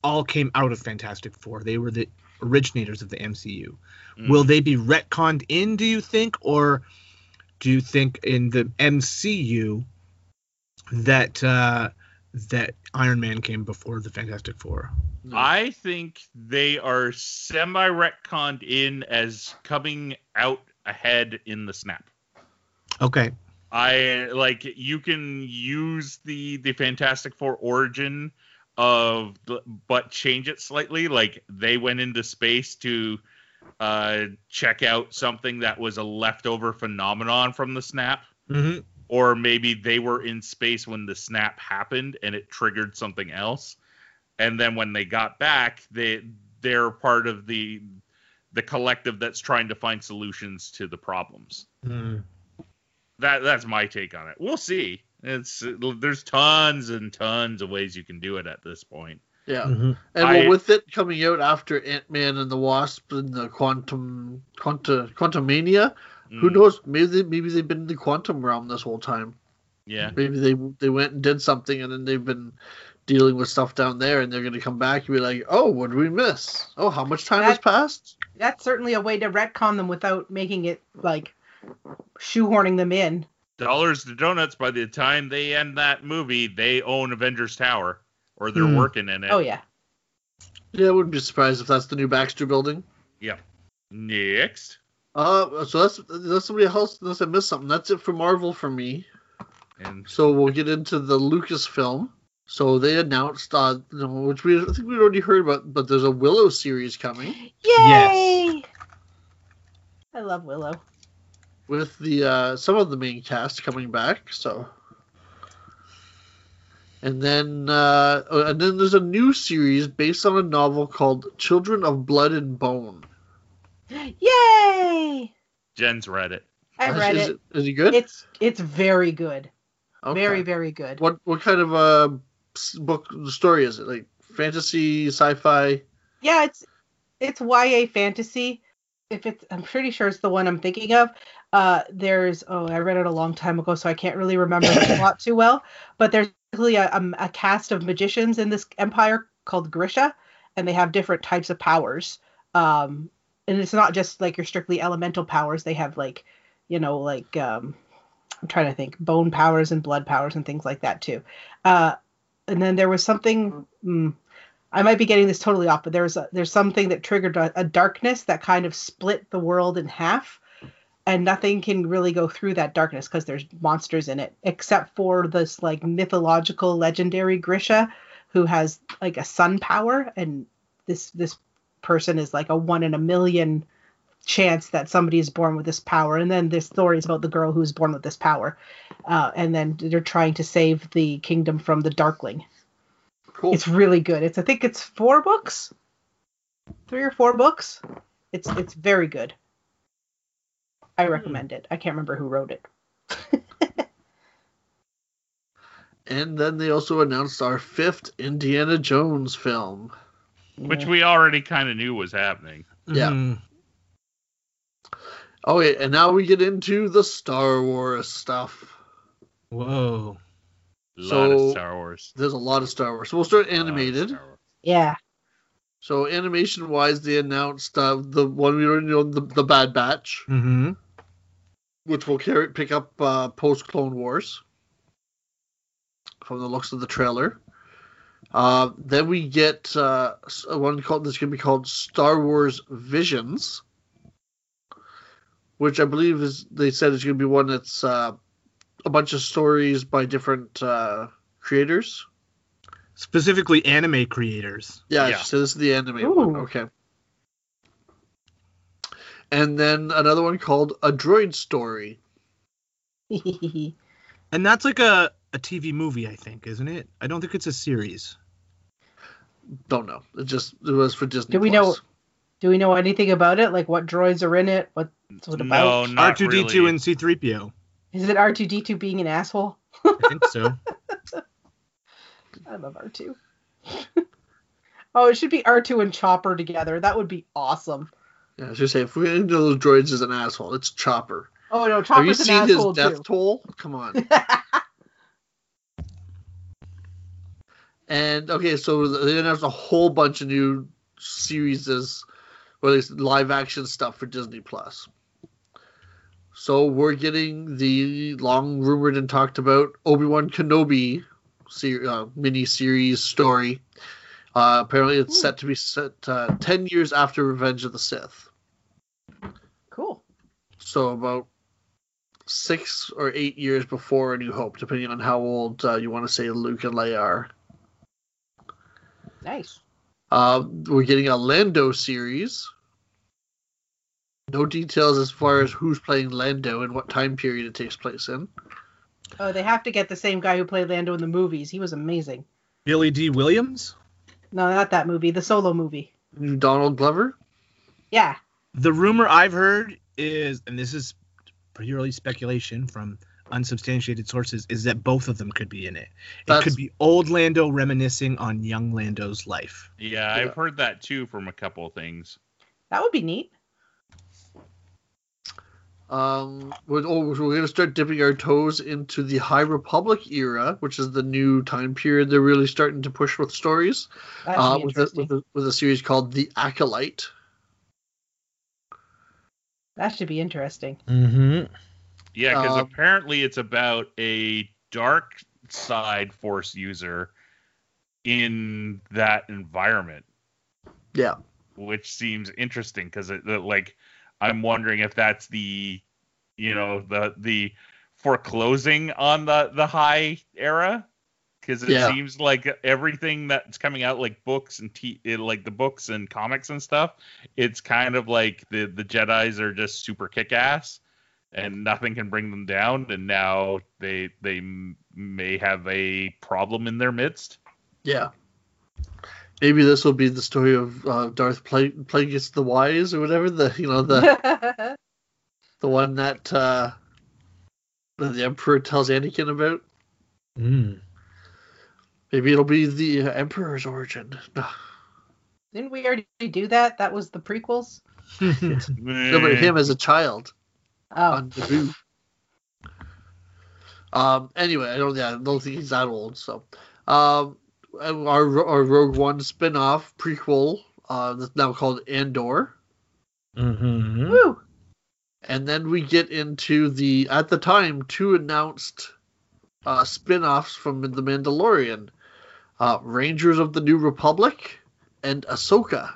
all came out of Fantastic Four. They were the originators of the MCU. Mm. Will they be retconned in, do you think? Or do you think in the MCU that uh that Iron Man came before the Fantastic Four? I think they are semi retconned in as coming out ahead in the snap. Okay. I like you can use the the Fantastic Four origin of but change it slightly. Like they went into space to uh check out something that was a leftover phenomenon from the snap. Mm-hmm. Or maybe they were in space when the snap happened and it triggered something else and then when they got back they they're part of the the collective that's trying to find solutions to the problems. Hmm. That that's my take on it. We'll see. It's there's tons and tons of ways you can do it at this point. Yeah. Mhm. And I- well, with it coming out after Ant Man and the Wasp and the Quantum Quanta Quantumania, who Mm, knows? Maybe they, maybe they've been in the quantum realm this whole time. Yeah. Maybe they they went and did something, and then they've been dealing with stuff down there, and they're going to come back and be like, "Oh, what did we miss? Oh, how much time has passed?" That's certainly a way to retcon them without making it like shoehorning them in. Dollars to donuts. By the time they end that movie, they own Avengers Tower, or they're Hmm. working in it. Oh yeah. Yeah, I wouldn't be surprised if that's the new Baxter building. Yeah. Next. Uh, so that's that's somebody else. Unless I missed something. That's it for Marvel for me. And So we'll get into the Lucasfilm. So they announced, uh, which we I think we already heard about, but there's a Willow series coming Yay! I love Willow. with the uh, some of the main cast coming back. So, and then uh, oh, and then there's a new series based on a novel called Children of Blood and Bone. Yay! Jen's read it. I read is it. Is it good? It's it's very good. Okay. Very very good. What what kind of uh s- book story is it? Like fantasy, sci-fi? Yeah, it's it's YA fantasy. If it's, I'm pretty sure it's the one I'm thinking of. Uh, there's oh, I read it a long time ago, so I can't really remember the plot too well. But there's basically a, um, a cast of magicians in this empire called Grisha, and they have different types of powers. Um, and it's not just like your strictly elemental powers. They have like, you know, like um, I'm trying to think, bone powers and blood powers and things like that too. Uh, and then there was something. Mm, I might be getting this totally off, but there's a, there's something that triggered a, a darkness that kind of split the world in half, and nothing can really go through that darkness because there's monsters in it, except for this like mythological legendary Grisha, who has like a sun power, and this this person is like a one in a million chance that somebody is born with this power, and then this story is about the girl who's born with this power, uh, and then they're trying to save the kingdom from the Darkling. Cool. It's really good. It's I think it's four books, three or four books. It's it's very good. I recommend it. I can't remember who wrote it. And then they also announced our fifth Indiana Jones film. Which we already kind of knew was happening. Yeah. Mhm. Oh wait, and now we get into the Star Wars stuff. Whoa. A lot So- of Star Wars. There's a lot of Star Wars. So we'll start A lot of animated. Yeah. So animation wise, they announced uh, the one we already know, the, the Bad Batch, Mm-hmm. which will carry pick up uh, post Clone Wars. From the looks of the trailer. Uh, then we get uh, one called that's going to be called Star Wars Visions, which I believe is they said is going to be one that's uh, a bunch of stories by different uh, creators. Specifically, anime creators. Yeah, Yeah. so this is the anime one. Ooh. Okay. And then another one called A Droid Story. And that's like a, a TV movie, I think, isn't it? I don't think it's a series. Don't know. It just it was for Disney. Do we Plus. know- Do we know anything about it? Like what droids are in it? What's it No, about? not R2D2 and C3PO. Is it R2D2 being an asshole? I think so. I love R2. oh, it should be R2 and Chopper together. That would be awesome. Yeah, I was gonna say if we know those droids is an asshole, it's Chopper. Oh no, Have you Chopper's an seen his asshole death too. toll? Come on. and okay, so they announced a whole bunch of new series or at least live action stuff for Disney Plus. So we're getting the long rumored and talked about Obi Wan Kenobi ser- uh, mini series story. Uh, apparently, it's Ooh. set to be set uh, ten years after Revenge of the Sith. cool. So about six or eight years before A New Hope, depending on how old uh, you want to say Luke and Leia are. Nice. Uh, we're getting a Lando series. No details as far as who's playing Lando and what time period it takes place in. Oh, they have to get the same guy who played Lando in the movies. He was amazing. Billy Dee Williams? No, not that movie. The solo movie. Donald Glover. Yeah. The rumor I've heard is, and this is purely speculation from unsubstantiated sources, is that both of them could be in it. It That's- could be old Lando reminiscing on young Lando's life. Yeah, Yeah. I've heard that too from a couple of things. That would be neat. Um, we're, oh, we're going to start dipping our toes into the High Republic era, which is the new time period they're really starting to push with stories. Uh, with, a, with, a, with a series called The Acolyte. That should be interesting. Mm-hmm. Yeah, because Um, apparently it's about a dark side force user in that environment, Yeah. which seems interesting because it, like I'm wondering if that's the you know the the foreclosing on the the high era because it Yeah. seems like everything that's coming out like books and t- it, like the books and comics and stuff it's kind of like the the jedis are just super kick-ass and nothing can bring them down and now they they may have a problem in their midst Yeah. Maybe this will be the story of uh, Darth Pla- Plagueis the Wise or whatever the you know the the one that uh, the Emperor tells Anakin about. Mm. Maybe it'll be the uh, Emperor's origin. Didn't we already do that? That was the prequels. No, but him as a child. Oh, on Naboo. Um. Anyway, I don't. Yeah, I don't think he's that old. So, um, our our Rogue One spin-off prequel, uh, that's now called Andor, mm-hmm. woo! and then we get into the at the time two announced uh, spin-offs from The Mandalorian, uh, Rangers of the New Republic, and Ahsoka.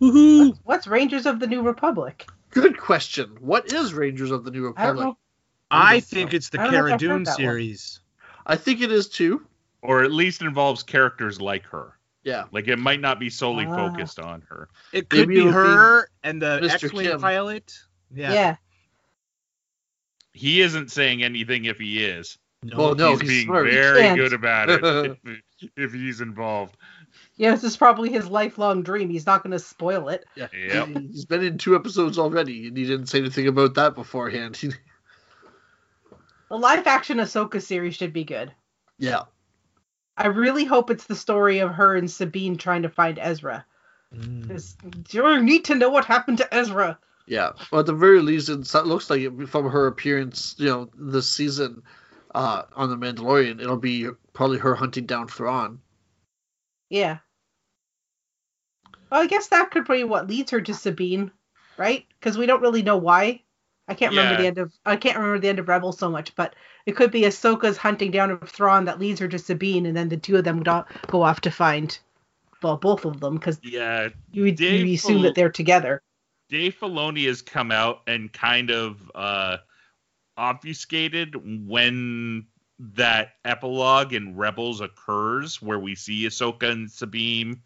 Woohoo! What's Rangers of the New Republic? Good question. What is Rangers of the New Republic? know. I think it's the I don't know if Cara Dune that one. series. I think it is too. or at least involves characters like her Yeah. like it might not be solely Ah. focused on her It could Maybe be it'll be her and the Mr. X-wing Kim. pilot. Yeah. Yeah. he isn't saying anything if he is Well, no, he's, he's being smart. Very can't. good about it if, if he's involved. Yeah, this is probably his lifelong dream. He's not going to spoil it. Yeah. Yep. He- He's been in two episodes already, and he didn't say anything about that beforehand. The live action Ahsoka series should be good. yeah. I really hope it's the story of her and Sabine trying to find Ezra. Mm. 'Cause You need to know what happened to Ezra. Yeah. Well, at the very least, it looks like it, from her appearance, you know, this season uh, on The Mandalorian, it'll be probably her hunting down Thrawn. Yeah. Well, I guess that could be what leads her to Sabine, right? Because we don't really know why. I can't remember the end of I can't remember the end of Rebels so much, but it could be Ahsoka's hunting down of Thrawn that leads her to Sabine, and then the two of them go go off to find, well, both of them, because Yeah, you would you assume Fil- that they're together. Dave Filoni has come out and kind of uh, obfuscated when that epilogue in Rebels occurs, where we see Ahsoka and Sabine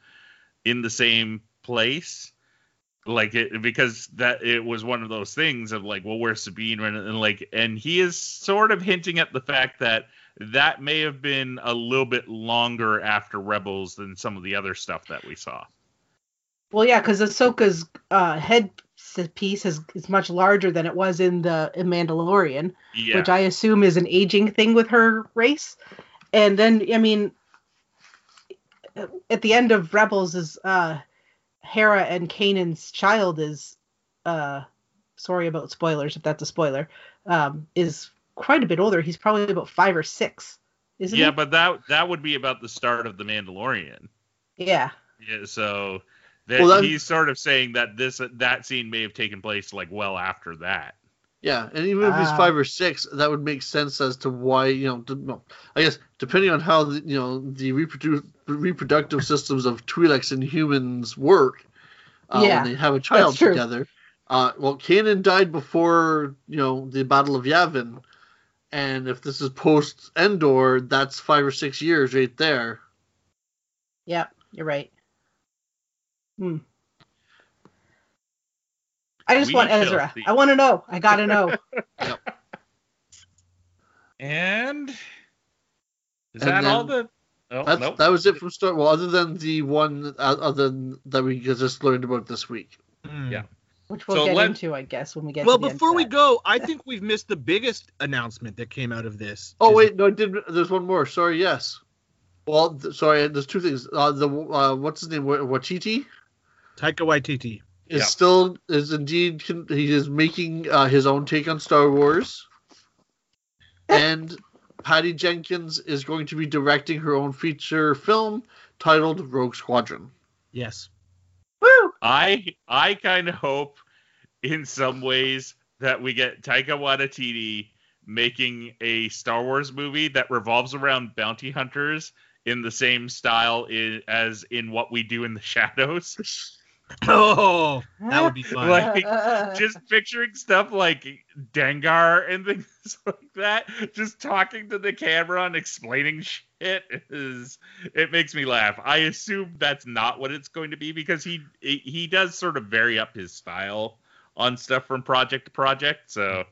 in the same place. Like it because that it was one of those things of like, well, where's Sabine? And, and like, and he is sort of hinting at the fact that that may have been a little bit longer after Rebels than some of the other stuff that we saw. Well, yeah, because Ahsoka's uh, head piece is, is much larger than it was in the in Mandalorian. Yeah. which I assume is an aging thing with her race. And then, I mean, at the end of Rebels, is uh, Hera and Kanan's child is, uh, sorry about spoilers if that's a spoiler, um, is quite a bit older. He's probably about five or six, isn't yeah, he? but that that would be about the start of the Mandalorian. yeah. Yeah, so that Well, he's sort of saying that this that scene may have taken place like well after that. Yeah, and even if he's Ah. five or six, that would make sense as to why you know. d- well, I guess depending on how the, you know the reprodu- reproductive systems of Twi'leks and humans work, uh, Yeah, when they have a child together. Uh, well, Kanan died before you know the Battle of Yavin, and if this is post Endor, that's five or six years right there. Yeah, you're right. Hmm. I just We want Ezra. see. I want to know. I gotta know. yep. And is And that all the Oh, That's, nope. That was it from Star. Well, other than the one uh, other than, that we just learned about this week. Hmm. Yeah. Which we'll So get let- into, I guess, when we get Well, to the end before of we go, I think we've missed the biggest announcement that came out of this. Oh Is- wait, no, I did. There's one more. Sorry, yes. Well, th- sorry. There's two things. Uh, the uh, what's his name? Wa- Wachiti Taika Waititi. is Yeah. still is indeed he is making uh, his own take on Star Wars, and Patty Jenkins is going to be directing her own feature film titled Rogue Squadron. Yes. Woo! I I kind of hope, in some ways, that we get Taika Waititi making a Star Wars movie that revolves around bounty hunters in the same style i as in What We Do in the Shadows. Oh, that would be fun. Like, Just picturing stuff like Dengar and things like that, just talking to the camera and explaining shit is it makes me laugh. I assume that's not what it's going to be because he he does sort of vary up his style on stuff from project to project. So,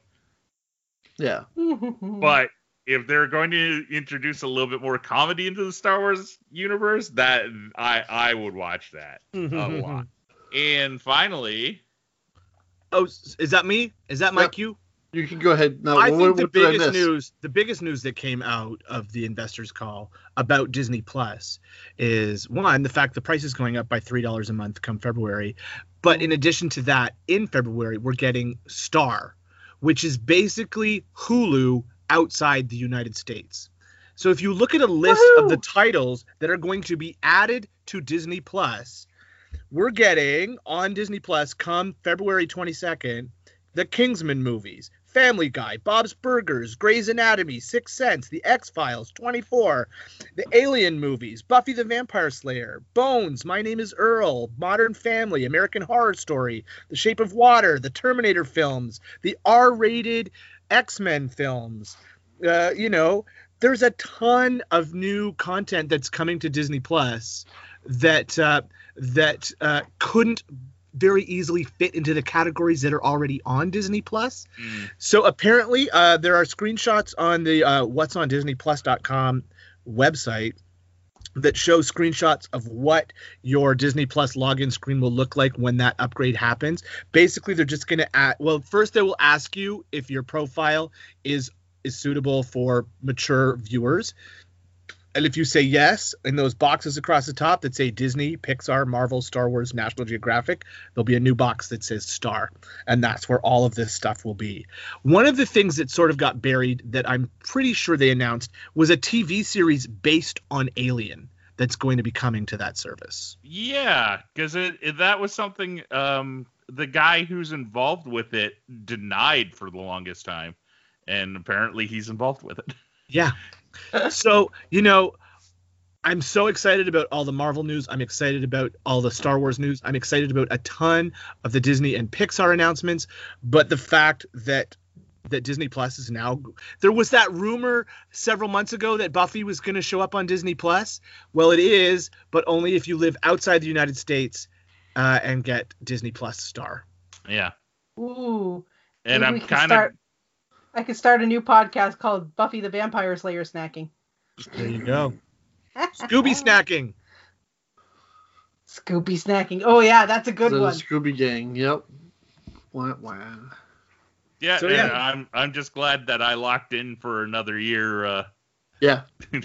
Yeah, but if they're going to introduce a little bit more comedy into the Star Wars universe, that I I would watch that a lot. And finally, Oh, is that me? Is that my Yep. cue? you can go ahead now. I what, think the what biggest news, the biggest news that came out of the investors' call about Disney Plus is one, the fact the price is going up by three dollars a month come February. But in addition to that, in February we're getting Star, which is basically Hulu outside the United States. So if you look at a list of the titles that are going to be added to Disney Plus, we're getting on Disney Plus come February 22nd the Kingsman movies, Family Guy, Bob's Burgers, Grey's Anatomy, Sixth Sense, The X Files, 24, the Alien movies, Buffy the Vampire Slayer, Bones, My Name is Earl, Modern Family, American Horror Story, The Shape of Water, the Terminator films, the R rated X Men films. Uh, you know, there's a ton of new content that's coming to Disney Plus that uh, that uh, couldn't very easily fit into the categories that are already on Disney Plus. mm, So apparently, uh, there are screenshots on the uh, what's on DisneyPlus.com website that show screenshots of what your Disney Plus login screen will look like when that upgrade happens. Basically, they're just going to add. Well, first they will ask you if your profile is is suitable for mature viewers. And if you say yes, in those boxes across the top that say Disney, Pixar, Marvel, Star Wars, National Geographic, there'll be a new box that says Star. And that's where all of this stuff will be. One of the things that sort of got buried that I'm pretty sure they announced was a TV series based on Alien that's going to be coming to that service. Yeah, because that was something um, the guy who's involved with it denied for the longest time, and apparently he's involved with it. Yeah. so, you know, I'm so excited about all the Marvel news. I'm excited about all the Star Wars news. I'm excited about a ton of the Disney and Pixar announcements, but the fact that that Disney Plus is now there was that rumor several months ago that Buffy was going to show up on Disney Plus. Well, it is, but only if you live outside the United States uh, and get Disney Plus Star. Yeah, Ooh. and Maybe I'm kind of start- I could start a new podcast called Buffy the Vampire Slayer Snacking. There you go. Scooby snacking. Scooby snacking. Oh yeah, that's a good the one. Scooby Gang. Yep. Wah, wah. yeah, So, and yeah. I'm I'm just glad that I locked in for another year. Uh, Yeah.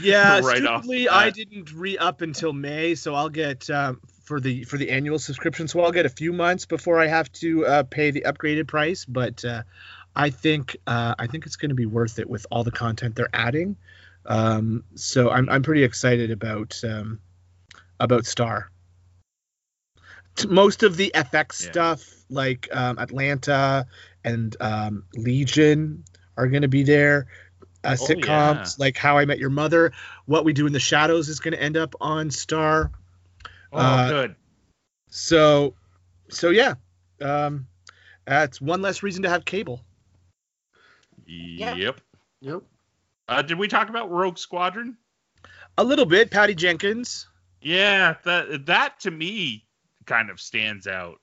Yeah, right off stupidly, the I didn't re up until May, so I'll get um, for the for the annual subscription. So I'll get a few months before I have to uh, pay the upgraded price. But uh, I think uh, I think it's going to be worth it with all the content they're adding. Um, so I'm I'm pretty excited about um, about Star. Most of the FX Yeah. stuff, like um, Atlanta and um, Legion, are going to be there. Uh, Oh, sitcoms yeah. like How I Met Your Mother, What We Do in the Shadows is going to end up on Star. oh, Uh, good. So, so yeah, um, that's one less reason to have cable. Yep. Yep. Uh, did we talk about Rogue Squadron? A little bit, Patty Jenkins. Yeah, that that to me kind of stands out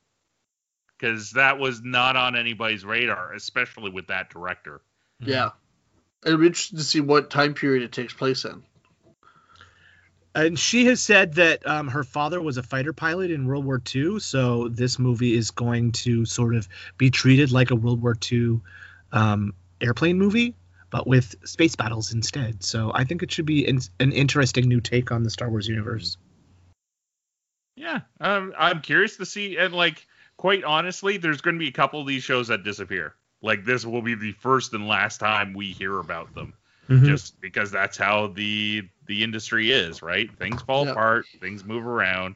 because that was not on anybody's radar, especially with that director. Yeah. It'll be interesting to see what time period it takes place in. And she has said that um, her father was a fighter pilot in World War II, so this movie is going to sort of be treated like a World War II um, airplane movie, but with space battles instead. So I think it should be in, an interesting new take on the Star Wars universe. Yeah, um, I'm curious to see, and like, quite honestly, there's going to be a couple of these shows that disappear. Like, this will be the first and last time we hear about them, Mhm. just because that's how the the industry is, right? Things fall Yeah. apart, things move around.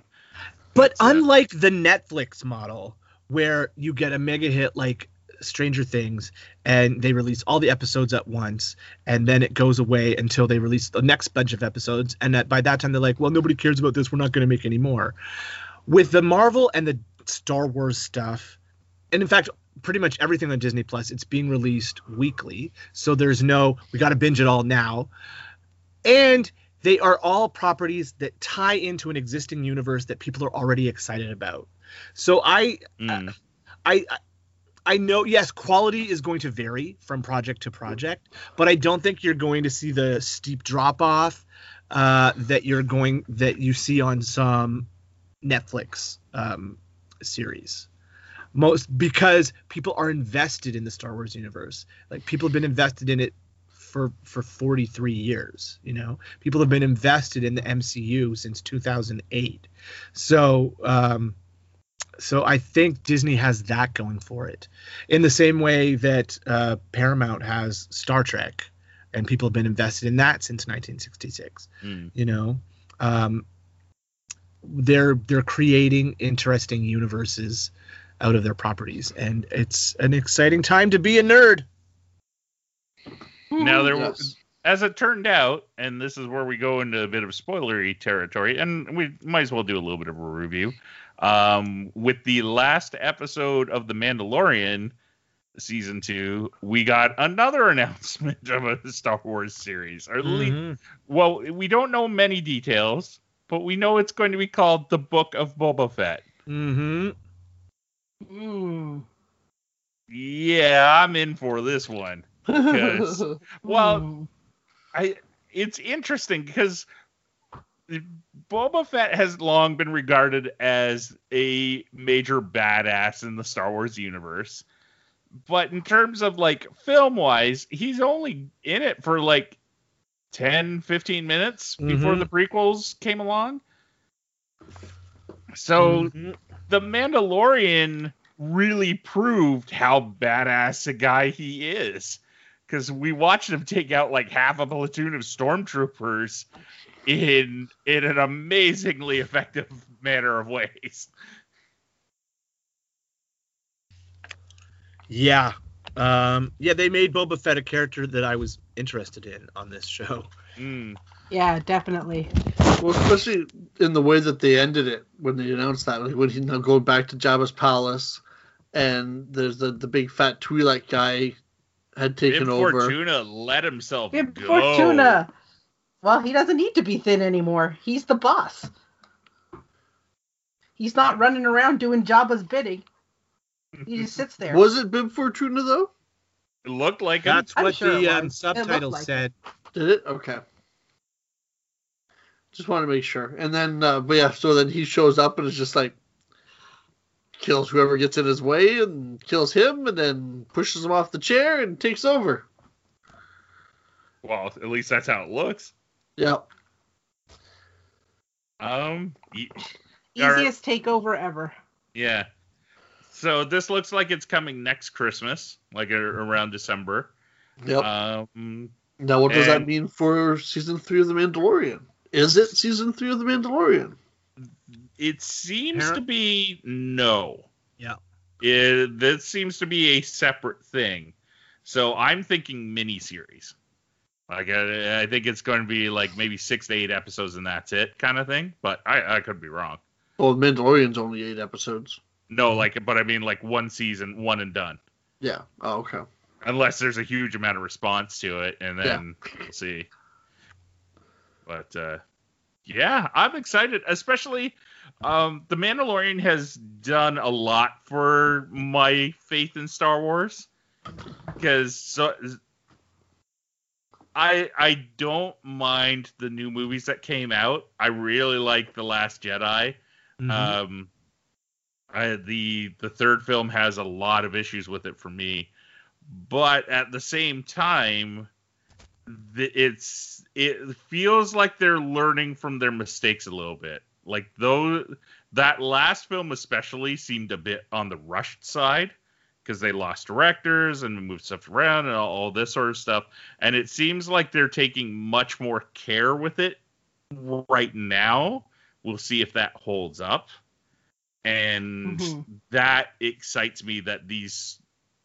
But That's it. unlike the Netflix model, where you get a mega hit like Stranger Things and they release all the episodes at once and then it goes away until they release the next bunch of episodes, and that by that time they're like, well, nobody cares about this, we're not going to make any more. With the Marvel and the Star Wars stuff, and in fact, pretty much everything on Disney Plus, it's being released weekly. So there's no, we got to binge it all now. And they are all properties that tie into an existing universe that people are already excited about. So I, Mm. I, I- I know, yes, quality is going to vary from project to project, but I don't think you're going to see the steep drop off uh, that you're going that you see on some Netflix um, series. Most because people are invested in the Star Wars universe. Like people have been invested in it for for 43 years. You know, people have been invested in the MCU since 2008. So. Um, so I think Disney has that going for it, in the same way that uh, Paramount has Star Trek, and people have been invested in that since 1966. Mm. You know, um, they're they're creating interesting universes out of their properties, and it's an exciting time to be a nerd. Now there was, as it turned out, and this is where we go into a bit of spoilery territory, and we might as well do a little bit of a review. Um, with the last episode of The Mandalorian season two, we got another announcement of a Star Wars series. Or Mhm. well, we don't know many details, but we know it's going to be called The Book of Boba Fett. Mhm. Mm. Yeah, I'm in for this one. Well. I it's interesting because Boba Fett has long been regarded as a major badass in the Star Wars universe. But in terms of like film wise, he's only in it for like 10, 15 minutes before Mhm. the prequels came along. So Mhm. the Mandalorian really proved how badass a guy he is. Because we watched him take out like half a platoon of stormtroopers in in an amazingly effective manner of ways. Yeah. Um, yeah, they made Boba Fett a character that I was interested in on this show. Mm. Yeah, definitely. Well, especially in the way that they ended it when they announced that, like when he's now going back to Jabba's palace, and there's the the big fat Twi'lek guy had taken Bib over. Fortuna let himself Bib go. Fortuna. Well, he doesn't need to be thin anymore. He's the boss. He's not running around doing Jabba's bidding. He just sits there. Was it Bib Fortuna though? It looked like him. That's I'm what sure the um, was. It looked subtitle like it. said. Did it? Okay. Just want to make sure. And then, uh, but yeah, so then he shows up and is just like kills whoever gets in his way and kills him, and then pushes him off the chair and takes over. Well, at least that's how it looks. Yeah. Um, y- Easiest takeover ever. yeah. So this looks like it's coming next Christmas, like around December. Yep. Um, now, what does that mean for season three of The Mandalorian? Is it season three of The Mandalorian? It seems Par- to be no. Yeah. It, this seems to be a separate thing. So I'm thinking miniseries. Like I, I think it's going to be like maybe six to eight episodes and that's it, kind of thing. But I, I could be wrong. Well, Mandalorian's only eight episodes. No, like, but I mean like one season, one and done. Yeah. Oh, okay. Unless there's a huge amount of response to it, and then we'll see. But uh, yeah, I'm excited, especially um, the Mandalorian has done a lot for my faith in Star Wars because so I I don't mind the new movies that came out. I really like The Last Jedi. Mhm. Um, I, the the third film has a lot of issues with it for me, but at the same time, the, it's it feels like they're learning from their mistakes a little bit. Like though that last film especially seemed a bit on the rushed side because they lost directors and moved stuff around and all, all this sort of stuff. And it seems like they're taking much more care with it right now. We'll see if that holds up. And Mhm. that excites me that these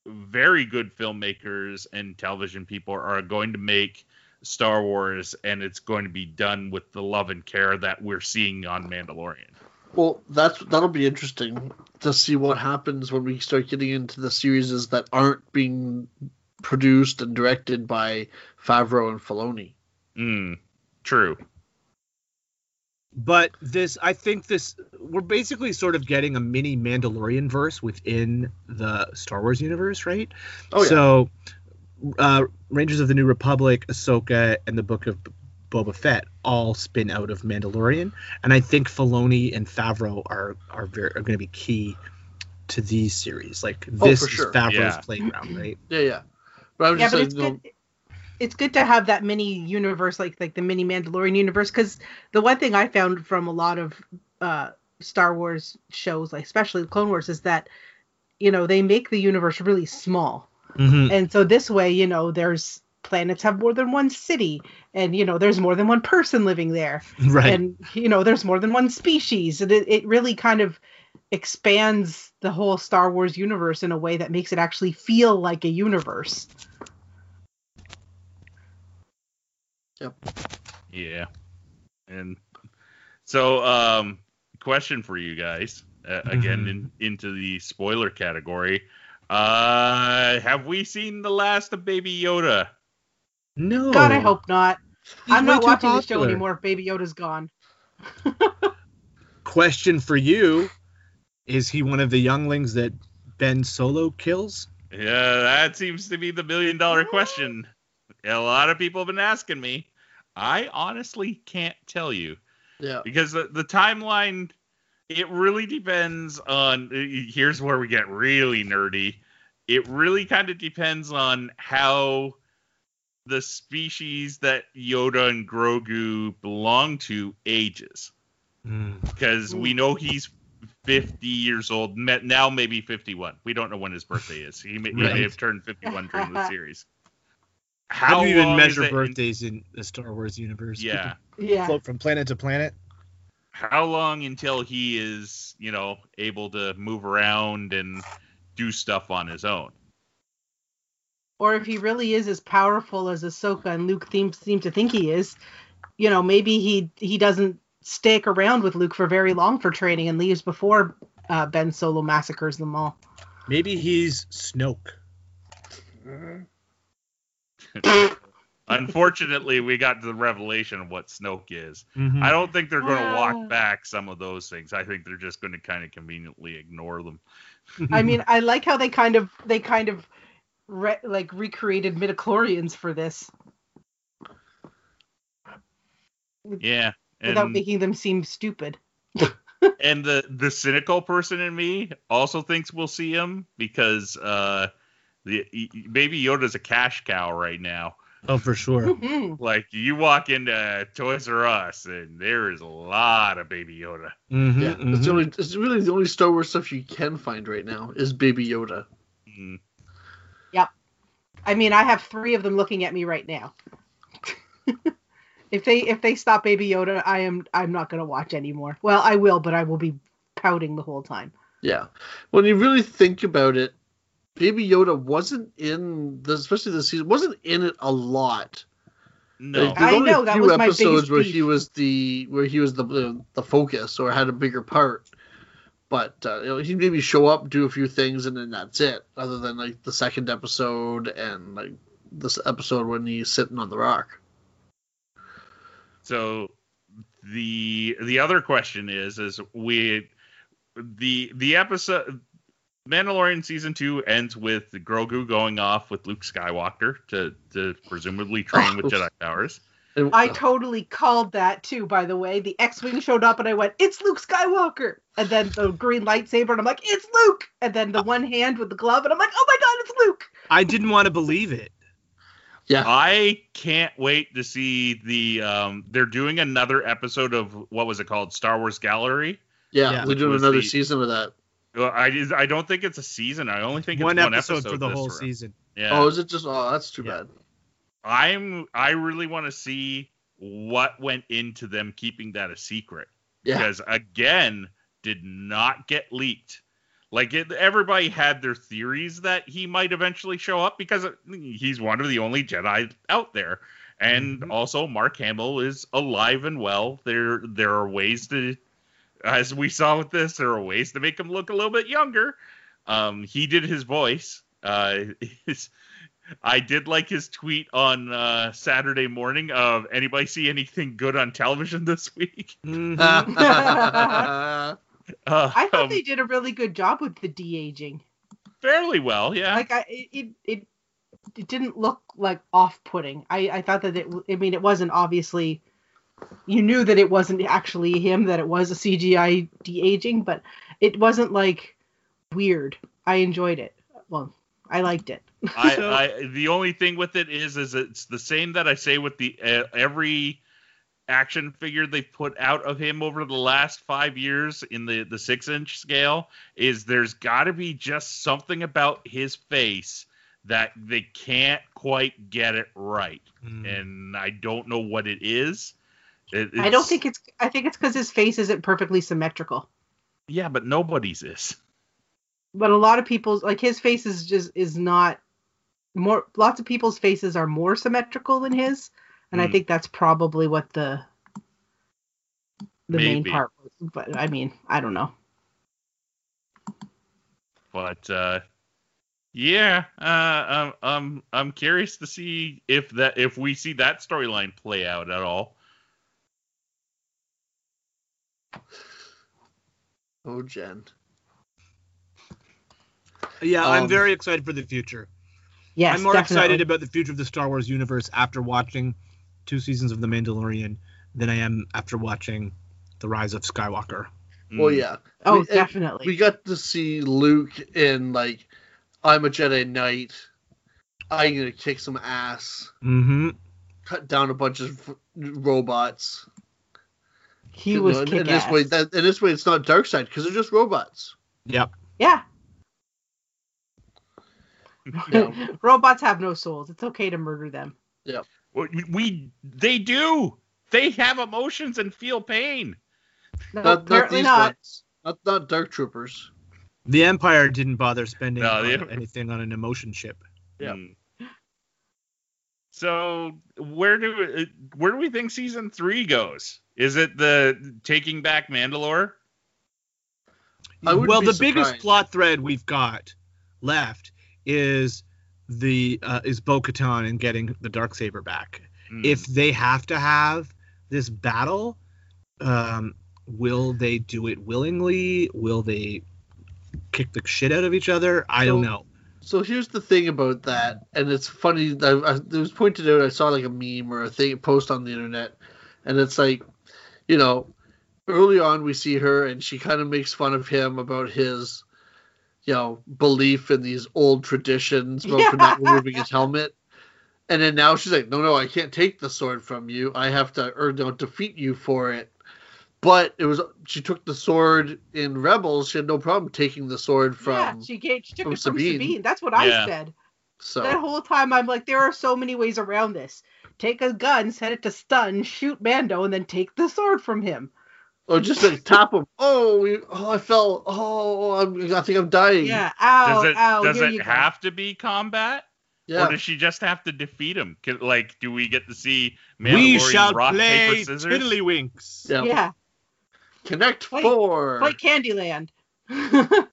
very good filmmakers and television people are going to make Star Wars and it's going to be done with the love and care that we're seeing on Mandalorian. Well, that's that'll be interesting to see what happens when we start getting into the series that aren't being produced and directed by Favreau and Filoni. Mm, true. but this i think this we're basically sort of getting a mini mandalorian verse within the star wars universe right Oh yeah, so uh rangers of the new republic ahsoka and the book of boba fett all spin out of mandalorian and i think Filoni and favreau are are very are going to be key to these series like Oh, this for is sure. favreau's Yeah. playground right yeah, yeah. But I was yeah, just but saying, it's good. It's good to have that mini universe, like like the mini Mandalorian universe, because the one thing I found from a lot of uh, Star Wars shows, like especially the Clone Wars, is that you know they make the universe really small, Mhm. and so this way, you know, there's planets have more than one city, and you know there's more than one person living there, right and you know there's more than one species, and it, it really kind of expands the whole Star Wars universe in a way that makes it actually feel like a universe. Yep yeah. And so, um, question for you guys, uh, again, Mhm. in, into the spoiler category. Uh, have we seen the last of Baby Yoda? No God, I hope not. He's I'm not too watching the show anymore if Baby Yoda's gone. question for you is he one of the younglings that ben solo kills Yeah, that seems to be the million dollar question. A lot of people have been asking me. I honestly can't tell you. yeah, because the, the timeline it really depends on uh, here's where we get really nerdy it really kind of depends on how the species that yoda and grogu belong to ages. Hmm. Because we know he's 50 years old now maybe 51 we don't know when his birthday is. He may, he may have turned 51 during the series. How, do you even measure it in- birthdays in the star wars universe? Yeah. Yeah. float from planet to planet? How long until he is, you know, able to move around and do stuff on his own? Or if he really is as powerful as Ahsoka and Luke seem, seem to think he is, you know, maybe he he doesn't stick around with Luke for very long for training and leaves before uh, Ben Solo massacres them all. maybe he's snoke Unfortunately, we got the revelation of what Snoke is. Mm-hmm. I don't think they're going to walk back some of those things. I think they're just going to kind of conveniently ignore them. I mean, I like how they kind of they kind of re- like recreated midichlorians for this Yeah. without And, making them seem stupid. and the the cynical person in me also thinks we'll see him because uh the baby Yoda's a cash cow right now. oh for sure Mhm. Like you walk into Toys R Us and there is a lot of Baby Yoda. Mhm, yeah. mhm. It's the only. It's really the only Star Wars stuff you can find right now is Baby Yoda. Mm. I mean, I have three of them looking at me right now. if they if they stop Baby Yoda, I am I'm not gonna watch anymore. Well, I will, but I will be pouting the whole time. Yeah. When you really think about it, Baby Yoda wasn't in the especially this season wasn't in it a lot. No. Like, there's I only know, a that few was my episodes biggest where beef. he was the where he was the the, the focus or had a bigger part. But uh, you know, he'd maybe show up, do a few things, and then that's it. Other than like the second episode and like this episode when he's sitting on the rock. So the the other question is is we the the episode Mandalorian season two ends with Grogu going off with Luke Skywalker to to presumably train with. Jedi powers. And- I totally called that too, by the way. The X-Wing showed up and I went, it's Luke Skywalker. And then the green lightsaber and I'm like, it's Luke. And then the one hand with the glove and I'm like, oh my god, it's Luke. I didn't want to believe it. yeah. I can't wait to see the. Um, they're doing another episode of what was it called, Star Wars Gallery. yeah, Yeah. We're doing another the- season of that. Well, I I don't think it's a season. I only think it's One one, episode, for the whole round. season. Yeah. Oh, is it just? Oh, that's too Yeah. bad. I'm I really want to see what went into them keeping that a secret Yeah. because again did not get leaked. Like it, everybody had their theories that he might eventually show up because he's one of the only Jedi out there. And Mhm. also Mark Hamill is alive and well. There there are ways to as we saw with this, there are ways to make him look a little bit younger. Um, he did his voice. Uh, his, I did like his tweet on uh, Saturday morning of anybody see anything good on television this week? Mhm. Uh, I thought um, they did a really good job with the de-aging. fairly well, yeah. Like I it it it didn't look like off-putting. I I thought that it I mean it wasn't obviously you knew that it wasn't actually him that it was a CGI de-aging, but it wasn't like weird. I enjoyed it. Well, I liked it. I, So- I the only thing with it is is it's the same that I say with the uh, every action figure they've put out of him over the last five years in the the six inch scale is there's got to be just something about his face that they can't quite get it right Mm. and I don't know what it is. It- I don't think it's I think it's cuz his face isn't perfectly symmetrical. yeah, but nobody's is. but a lot of people's like his face is just is not more lots of people's faces are more symmetrical than his and i Mm. think that's probably what the the main part was but i mean i don't know But uh, yeah, uh, I'm I'm I'm curious to see if that if we see that storyline play out at all. Oh, Jen. Yeah, I'm Um, very excited for the future. Yes I'm more definitely. excited about the future of the Star Wars universe after watching two seasons of The Mandalorian than I am after watching The Rise of Skywalker. Well, Mm. yeah. oh we- definitely We got to see Luke in like, I'm a Jedi Knight. I'm gonna kick some ass. Mm-hmm. Cut down a bunch of robots. he You was know, and, kick this way, that, and this way, it's not dark side because they're just robots. Yep. yeah Yeah. robots have no souls it's okay to murder them Yeah. Well, we they do. They have emotions and feel pain. no, Not, not apparently these not. Not not dark troopers. The Empire didn't bother spending No, on the- anything on an emotion ship. Yeah. Mm. So where do uh, where do we think season three goes? Is it the taking back Mandalore? I wouldn't well, be the biggest plot thread we've got left is the uh, is Bo-Katan and getting the dark saber back. Mm. If they have to have this battle, um, will they do it willingly? Will they kick the shit out of each other? I don't know. So here's the thing about that, and it's funny. I, it was pointed out. I saw like a meme or a thing post on the internet, and it's like, you know, early on we see her, and she kind of makes fun of him about his, you know, belief in these old traditions but Yeah. not removing his helmet. And then now she's like, no, no, I can't take the sword from you. I have to, or don't defeat you for it. But it was she took the sword in Rebels. She had no problem taking the sword from. yeah she, gave, she took from it from Sabine. sabine that's what Yeah. i said so that whole time I'm like, there are so many ways around this. Take a gun, set it to stun, shoot Mando, and then take the sword from him. Or just like tap him. Oh, we, oh, I fell. Oh, I'm, I think I'm dying. Yeah, ow, does it ow. does here it you go. have to be combat, yeah. or does she just have to defeat him? Can, like, do we get to see we Mandalorian shall rock play paper scissors? tiddlywinks. Yeah. Yeah, Connect Play- four. like Candyland.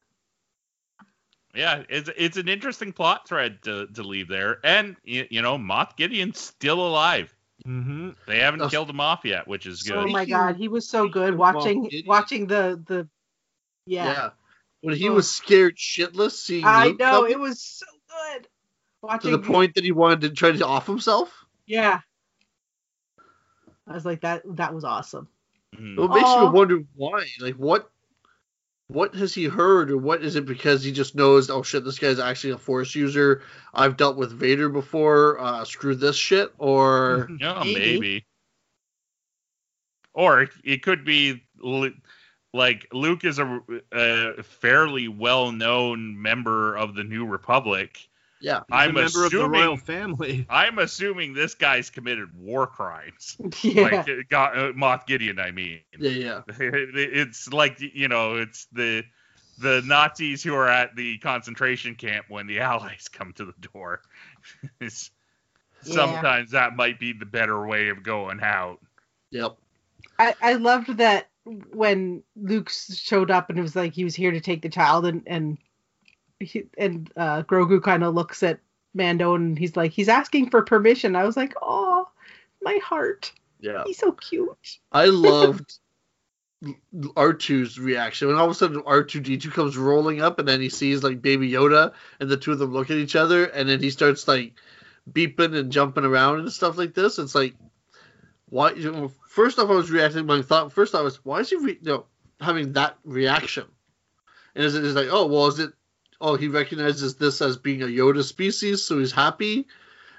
Yeah, it's it's an interesting plot thread to, to leave there, and you, you know, Moff Gideon's still alive. Mm-hmm. They haven't That's- killed him off yet, which is good. oh my god, he was so good Well, watching it- watching the the yeah. yeah. when he Oh. was scared shitless seeing I Luke know it was so good. to Watching the point that he wanted to try to off himself. Yeah. I was like that. That was awesome. Mhm. It makes Aw. you wonder why. Like what what has he heard or what is it because he just knows oh shit this guy's actually a force user i've dealt with vader before uh screw this shit or Yeah, Maybe. maybe. Or it- it could be like Luke is a, a fairly well-known member of the New Republic. Yeah He's a I'm member of the royal assuming family. I'm assuming this guy's committed war crimes. Yeah. Like uh, got, uh, Moff Gideon, I mean. yeah yeah it's like you know, it's the the Nazis who are at the concentration camp when the Allies come to the door. It's- Yeah. Sometimes that might be the better way of going out. yep I, I loved that when Luke showed up and it was like he was here to take the child and and he, and uh, Grogu kind of looks at Mando and he's like he's asking for permission. I was like, oh, my heart. yeah He's so cute. i loved r2's reaction when all of a sudden r2d2 comes rolling up and then he sees like baby yoda and the two of them look at each other and then he starts like beeping and jumping around and stuff like this it's like why you know, first off i was reacting my thought first thought was why is he re- you know, having that reaction and is it is like oh well is it oh he recognizes this as being a yoda species so he's happy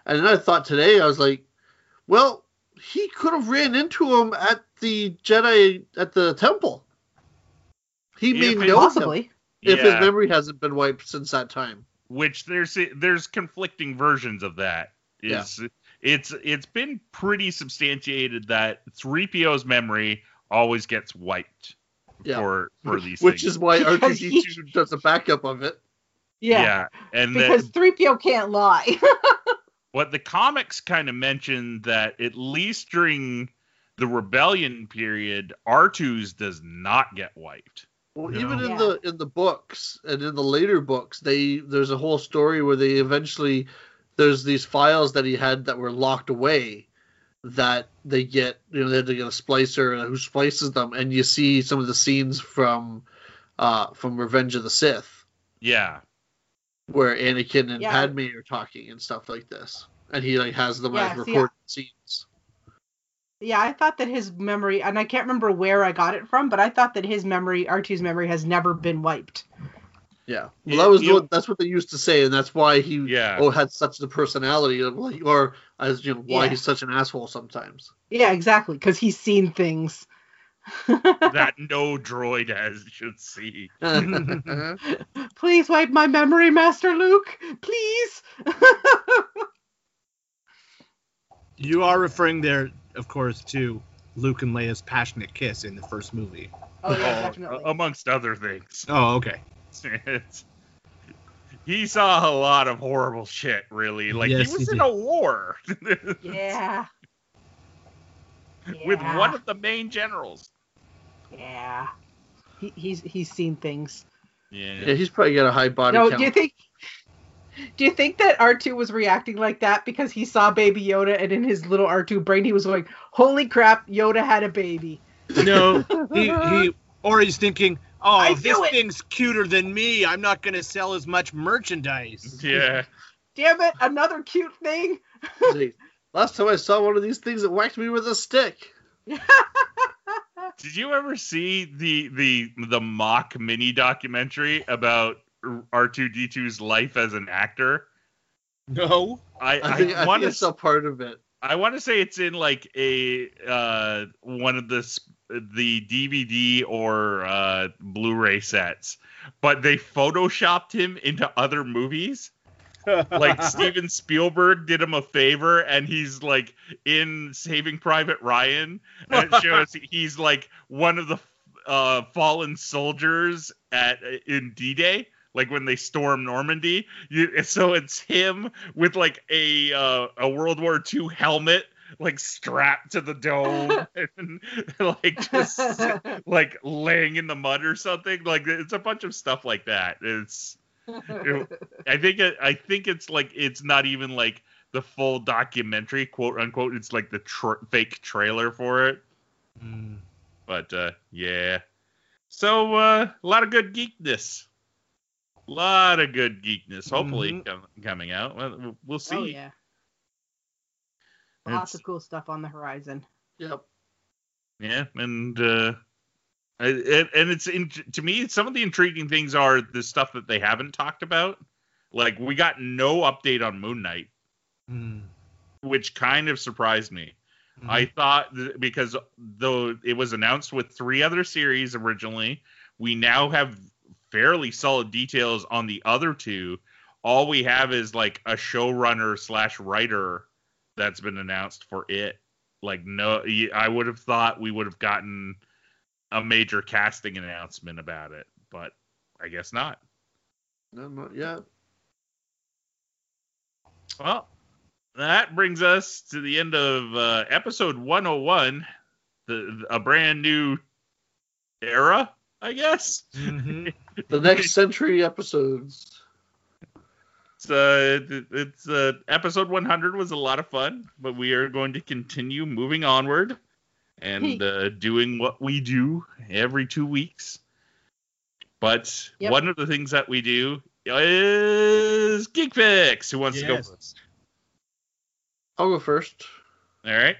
and then i thought today i was like well he could have ran into him at the jedi at the temple he If may it- know him Possibly. if his memory hasn't been wiped since that time which there's there's conflicting versions of that. Is it's it's been pretty substantiated that 3PO's memory always gets wiped Yeah. for for these which things. is why Because r2d2 does a backup of it Yeah. and Because 3PO can't lie. what the comics kind of mentioned that at least during the rebellion period, R2's does not get wiped. Well, No. even in Yeah. the in the books and in the later books, they there's a whole story where they eventually there's these files that he had that were locked away that they get you know they had to get a splicer who splices them and you see some of the scenes from uh from Revenge of the Sith Yeah. Where Anakin and Yeah. Padme are talking and stuff like this and he like has them Yeah, as see, scenes. yeah, I thought that his memory, and I can't remember where I got it from, but I thought that his memory, R2's memory, has never been wiped. Yeah, well, that was you- what that's what they used to say, and that's why he Yeah. oh had such the personality of like, or as you know why Yeah. he's such an asshole sometimes. Yeah, exactly, because he's seen things. That no droid has should see. Please wipe my memory, Master Luke. Please. You are referring there, of course, to Luke and Leia's passionate kiss in the first movie. oh yeah, Oh, definitely. Uh, amongst other things. Oh, okay. He saw a lot of horrible shit, really. Like Yes, he was he in did. a war yeah. With one of the main generals. Yeah. He, he's he's seen things. yeah, Yeah. he's probably got a high body No, count. do you think? Do you think that R2 was reacting like that because he saw Baby Yoda and in his little R2 brain he was going, "Holy crap, Yoda had a baby." No, he, he or he's thinking, oh, I this it." thing's cuter than me. I'm not going to sell as much merchandise. Yeah. Damn it, another cute thing. Gee, Last time I saw one of these things, it whacked me with a stick. Did you ever see the the the mock mini documentary about R2D2's life as an actor? No. I, I think I, want think I saw part of it. I want to say it's in like a uh one of the the DVD or uh Blu-ray sets, but they photoshopped him into other movies. Like Steven Spielberg did him a favor and he's like in Saving Private Ryan. And it shows he's like one of the uh, fallen soldiers at in D-Day like when they storm Normandy. You, so it's him with like a uh, a World War II helmet like strapped to the dome and like just like laying in the mud or something. Like it's a bunch of stuff like that. It's I think it, I think it's like it's not even like the full documentary, quote unquote. It's like the tr- fake trailer for it. Mm. But uh, yeah, so uh, a lot of good geekness A lot of good geekness. Hopefully Mhm. com- coming out. Well, we'll- we'll see. Oh yeah. Lots It's- of cool stuff on the horizon. Yep. Yeah, and uh, it, and it's in, to me some of the intriguing things are the stuff that they haven't talked about. Like we got no update on Moon Knight, Mm. which kind of surprised me. I thought th- because though it was announced with three other series originally, we now have fairly solid details on the other two. All we have is like a showrunner slash writer that's been announced for it. Like no, i would have thought we would have gotten a major casting announcement about it, but I guess not. No, not yet. Well, that brings us to the end of uh, episode 101, the, a brand new era, I guess. Mhm. The next century episodes. It's, uh, it's uh, episode 100 was a lot of fun, but we are going to continue moving onward and uh, doing what we do every two weeks. But Yep. one of the things that we do is Geek Picks. Who wants to go first? I'll go first. All right.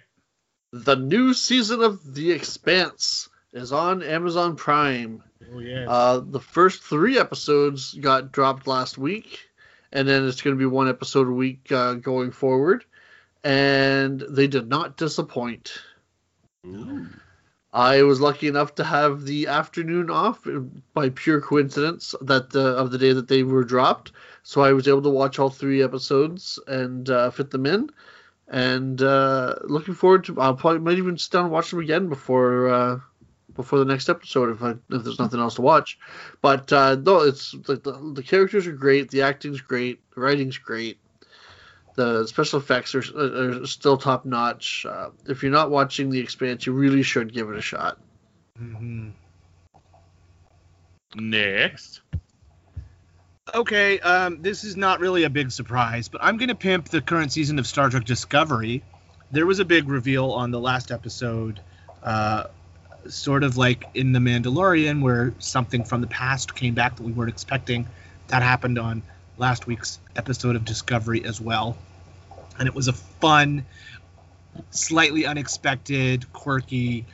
The new season of The Expanse is on Amazon Prime. Oh yes. Uh, the first three episodes got dropped last week, and then it's going to be one episode a week uh, going forward. And they did not disappoint. Ooh. I was lucky enough to have the afternoon off by pure coincidence that uh, of the day that they were dropped, so I was able to watch all three episodes and uh, fit them in. And uh, looking forward to, I'll probably might even sit down and watch them again before uh, before the next episode if I, if there's nothing else to watch. But uh, no, it's the, the characters are great, the acting's great, the writing's great. The special effects are, are still top notch. Uh, if you're not watching The Expanse, you really should give it a shot. Mhm. Next. Okay, um, this is not really a big surprise, but I'm going to pimp the current season of Star Trek Discovery. There was a big reveal on the last episode, uh, sort of like in The Mandalorian, where something from the past came back that we weren't expecting. That happened on last week's episode of Discovery as well. And it was a fun, slightly unexpected, quirky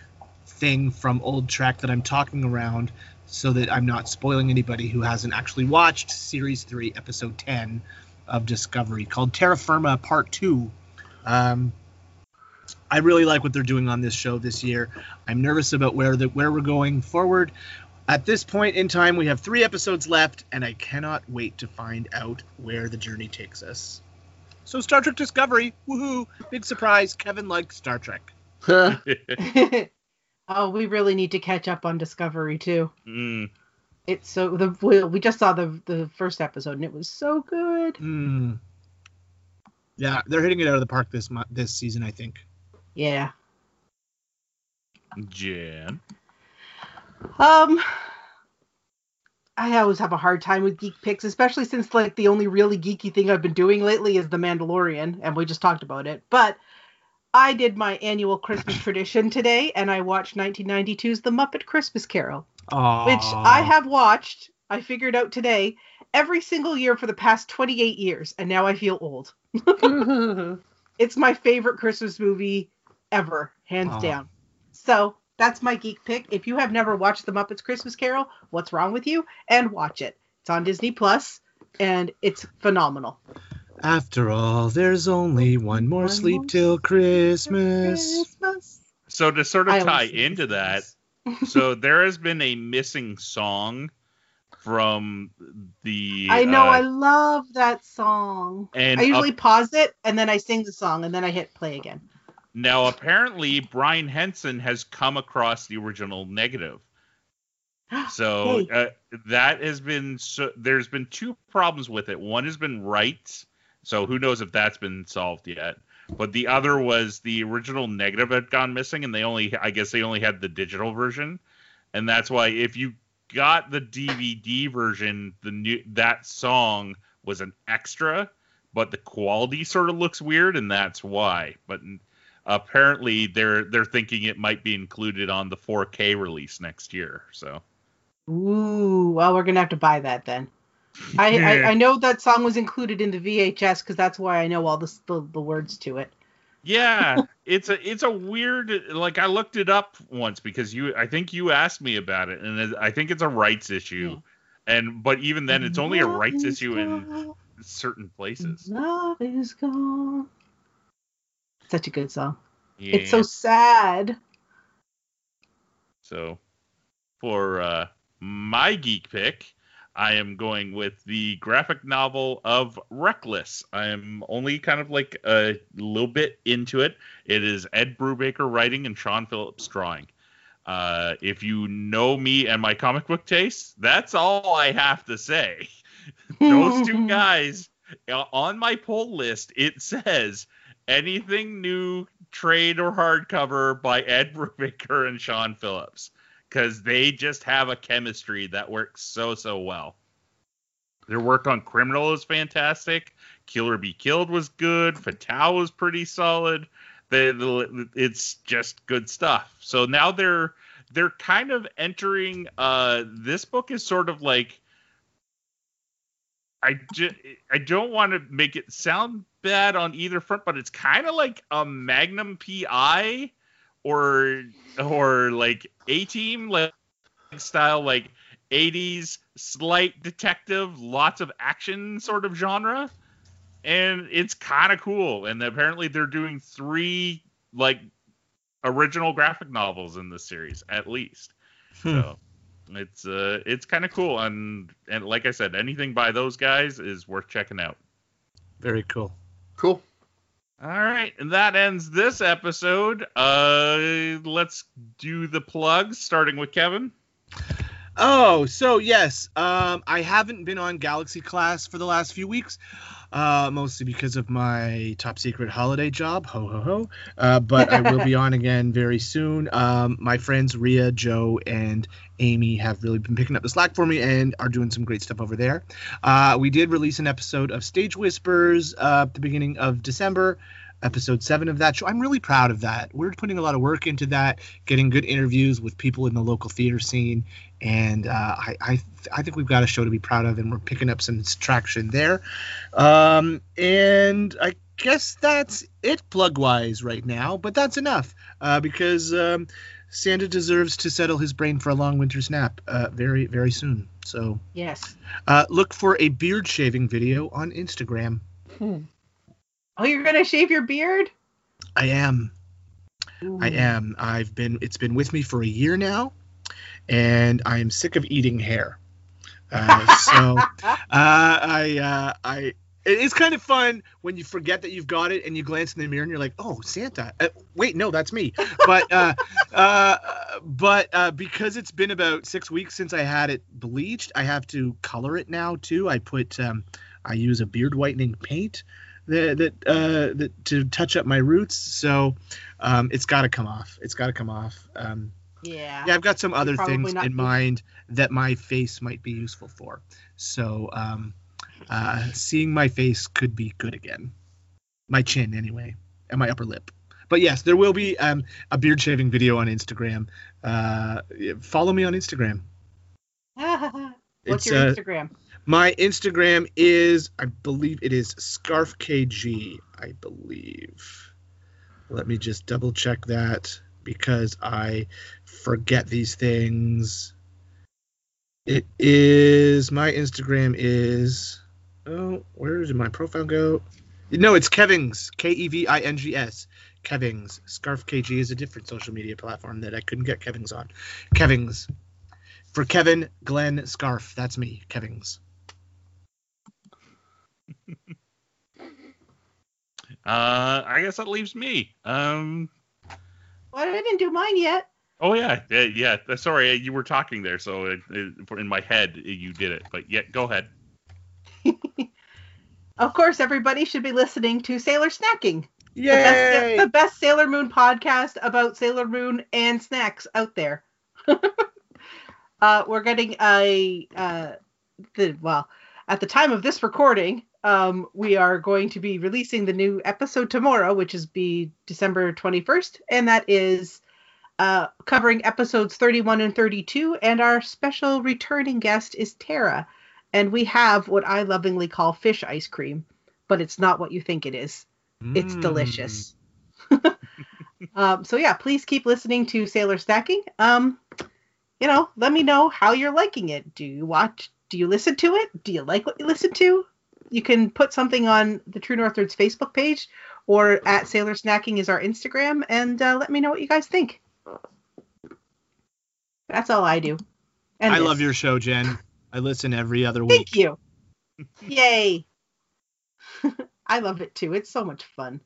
thing from old Trek that I'm talking around so that I'm not spoiling anybody who hasn't actually watched Series 3, Episode 10 of Discovery, called Terra Firma Part 2. Um, I really like what they're doing on this show this year. I'm nervous about where the, where we're going forward. At this point in time, we have three episodes left, and I cannot wait to find out where the journey takes us. So, Star Trek Discovery, woohoo! Big surprise. Kevin likes Star Trek. oh, we really need to catch up on Discovery too. Mm. It's so the we, we just saw the the first episode and it was so good. Hmm. Yeah, they're hitting it out of the park this mo- this season, I think. Yeah. Jan. Um I always have a hard time with geek picks, especially since like the only really geeky thing I've been doing lately is The Mandalorian, and we just talked about it. But I did my annual Christmas tradition today, and I watched 1992's The Muppet Christmas Carol, Oh, which I have watched. I figured out today every single year for the past 28 years, and now I feel old. It's my favorite Christmas movie ever, hands Aw. down. So that's my geek pick. If you have never watched The Muppets Christmas Carol, what's wrong with you? And watch it. It's on Disney Plus, and it's phenomenal. After all, there's only one more One sleep more till Christmas. Christmas. So to sort of I tie into that, so there has been a missing song from the. I know. uh, I love that song. and I usually up- pause it and then I sing the song and then I hit play again. Now apparently Brian Henson has come across the original negative. So Hey. uh, that has been so. There's been two problems with it. One has been rights, so who knows if that's been solved yet. But the other was the original negative had gone missing, and they only, I guess, they only had the digital version, and that's why if you got the DVD version, the new that song was an extra, but the quality sort of looks weird, and that's why. But apparently, they're they're thinking it might be included on the 4K release next year. So. Ooh, well, we're gonna have to buy that then. I, I I know that song was included in the VHS because that's why I know all the, the the words to it. Yeah, it's a it's a weird like I looked it up once because you I think you asked me about it and I think it's a rights issue. Hmm. And but even then it's only a rights issue in certain places. Love is gone. Such a good song. Yeah. It's so sad. So for uh, my geek pick, I am going with the graphic novel of Reckless. I am only kind of like a little bit into it. It is Ed Brubaker writing and Sean Phillips drawing. Uh, if you know me and my comic book tastes, that's all I have to say. Those two guys uh, on my pull list, it says anything new trade or hardcover by Ed Brubaker and Sean Phillips because they just have a chemistry that works so so well. Their work on Criminal is fantastic. Killer Be Killed was good. Fatal was pretty solid. The, the it's just good stuff. So now they're they're kind of entering. Uh, this book is sort of like I ju- I don't want to make it sound bad on either front, but it's kind of like a Magnum PI or or like A Team like style like 80s slight detective, lots of action sort of genre. And it's kind of cool. And apparently they're doing three like original graphic novels in this series at least. Hmm. So it's uh it's kind of cool and and like I said, anything by those guys is worth checking out. Very cool. Cool. All right, and that ends this episode. Uh let's do the plugs starting with Kevin. Oh, so yes, um, I haven't been on Galaxy class for the last few weeks, uh, mostly because of my top secret holiday job. Ho ho ho! Uh, but I will be on again very soon. Um, my friends Ria, Joe, and Amy have really been picking up the slack for me and are doing some great stuff over there. Uh, we did release an episode of Stage Whispers uh, at the beginning of December. Episode seven of that show. I'm really proud of that. We're putting a lot of work into that, getting good interviews with people in the local theater scene, and uh, I I, I think we've got a show to be proud of, and we're picking up some traction there. Um, and I guess that's it plug wise right now, but that's enough uh, because um, Santa deserves to settle his brain for a long winter's nap uh, very very soon. So Yes. uh, look for a beard shaving video on Instagram. Oh, you're gonna shave your beard? I am. I am. I've been. It's been with me for a year now, and I am sick of eating hair. Uh, so uh, I uh, I. It is kind of fun when you forget that you've got it and you glance in the mirror and you're like, "Oh, Santa." Uh, wait, no, that's me. But uh, uh, but uh, because it's been about six weeks since I had it bleached, I have to color it now too. I put um, I use a beard whitening paint that that uh, that to touch up my roots. So um, it's got to come off. It's got to come off. Um, yeah. yeah, I've got some other things in mind that my face might be useful for. So um, uh, seeing my face could be good again. My chin, anyway, and my upper lip. But yes, there will be um, a beard shaving video on Instagram. Uh, follow me on Instagram. What's It's, your uh, Instagram? My Instagram is, I believe it is ScarfKG. I believe. Let me just double check that because I forget these things. It is my Instagram is oh where did my profile go? No, it's Kevings K E V I N G S Kevings Scarf KG is a different social media platform that I couldn't get Kevings on. Kevings for Kevin Glenn Scarf. That's me, Kevings. Uh, I guess that leaves me. Um, Well, I didn't do mine yet. oh yeah, yeah, yeah. uh, Sorry, you were talking there, so it, it, in my head you did it. But yeah, go ahead. Of course, everybody should be listening to Sailor Snacking, the best, Yay! the best Sailor Moon podcast about Sailor Moon and snacks out there. uh, we're getting a uh, the well at the time of this recording, um, we are going to be releasing the new episode tomorrow, which is be December twenty first, and that is uh, covering episodes thirty one and thirty two, and our special returning guest is Tara. and we have what I lovingly call fish ice cream, but it's not what you think it is. It's Mm. delicious. um, so yeah, please keep listening to Sailor Snacking. Um, you know, let me know how you're liking it. Do you watch? Do you listen to it? Do you like what you listen to? You can put something on the True North Nerds Facebook page or at Sailor Snacking is our Instagram, and uh, let me know what you guys think. That's all I do. And I this. love your show, Jen. I listen every other week. Thank you. Yay. I love it too. It's so much fun.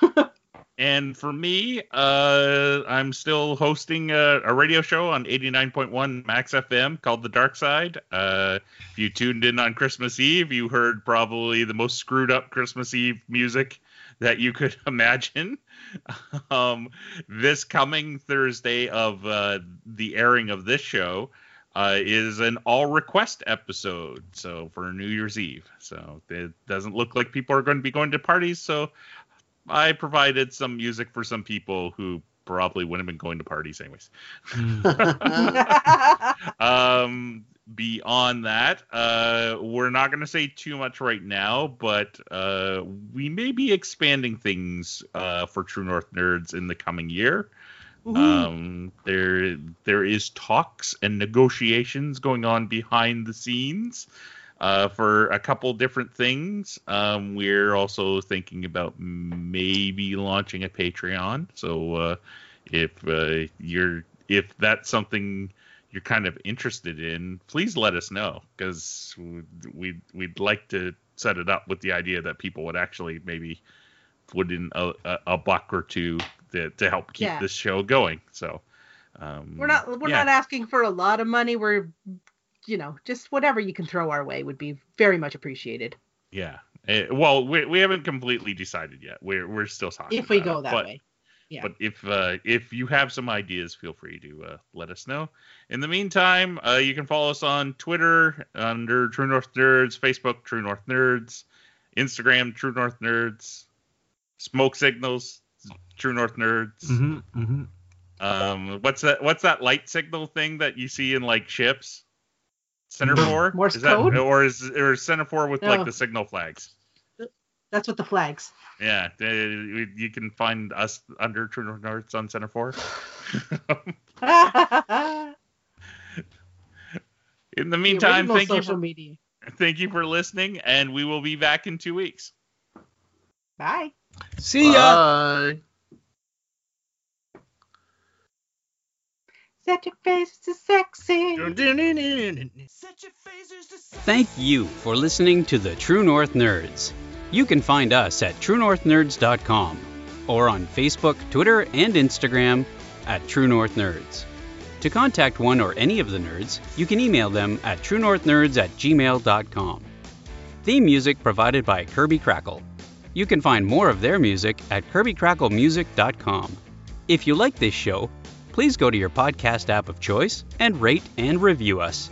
And for me, uh, I'm still hosting a, a radio show on 89.1 Max FM called The Dark Side. Uh, if you tuned in on Christmas Eve, you heard probably the most screwed up Christmas Eve music that you could imagine. um, this coming Thursday of uh, the airing of this show uh, is an all request episode. So for New Year's Eve. So it doesn't look like people are going to be going to parties. So I provided some music for some people who probably wouldn't have been going to parties anyways. um, beyond that, uh, we're not going to say too much right now, but uh, we may be expanding things uh, for True North Nerds in the coming year. Um, there, there is talks and negotiations going on behind the scenes uh, for a couple different things. Um, we're also thinking about maybe launching a Patreon. So uh, if uh, you're if that's something you're kind of interested in, please let us know because we'd we'd like to set it up with the idea that people would actually maybe put in a, a, a buck or two to, to help keep Yeah. this show going. So um, we're not we're yeah. not asking for a lot of money. We're you know, just whatever you can throw our way would be very much appreciated Yeah. Eh, well, we, we haven't completely decided yet. We're we're still talking. if we about go it, that but, way. Yeah. But if uh, if you have some ideas, feel free to uh, let us know. In the meantime, uh, you can follow us on Twitter under True North Nerds, Facebook True North Nerds, Instagram True North Nerds, Smoke Signals True North Nerds. hmm hmm Um, what's that? What's that light signal thing that you see in like ships? Semaphore? Morse is that, code? or is or is Four with like the signal flags? That's what the flags. Yeah, you can find us under True North Nerds on Four. In the The meantime, original thank you social for, media. thank you for listening, and we will be back in two weeks. Bye. See ya. Bye. Set your face to sexy. Set your phasers to Thank you for listening to the True North Nerds. You can find us at truenorthnerds.com or on Facebook, Twitter, and Instagram at True North Nerds. To contact one or any of the nerds, you can email them at truenorthnerds at gmail.com. Theme music provided by Kirby Krackle. You can find more of their music at kirbykracklemusic.com. If you like this show, please go to your podcast app of choice and rate and review us.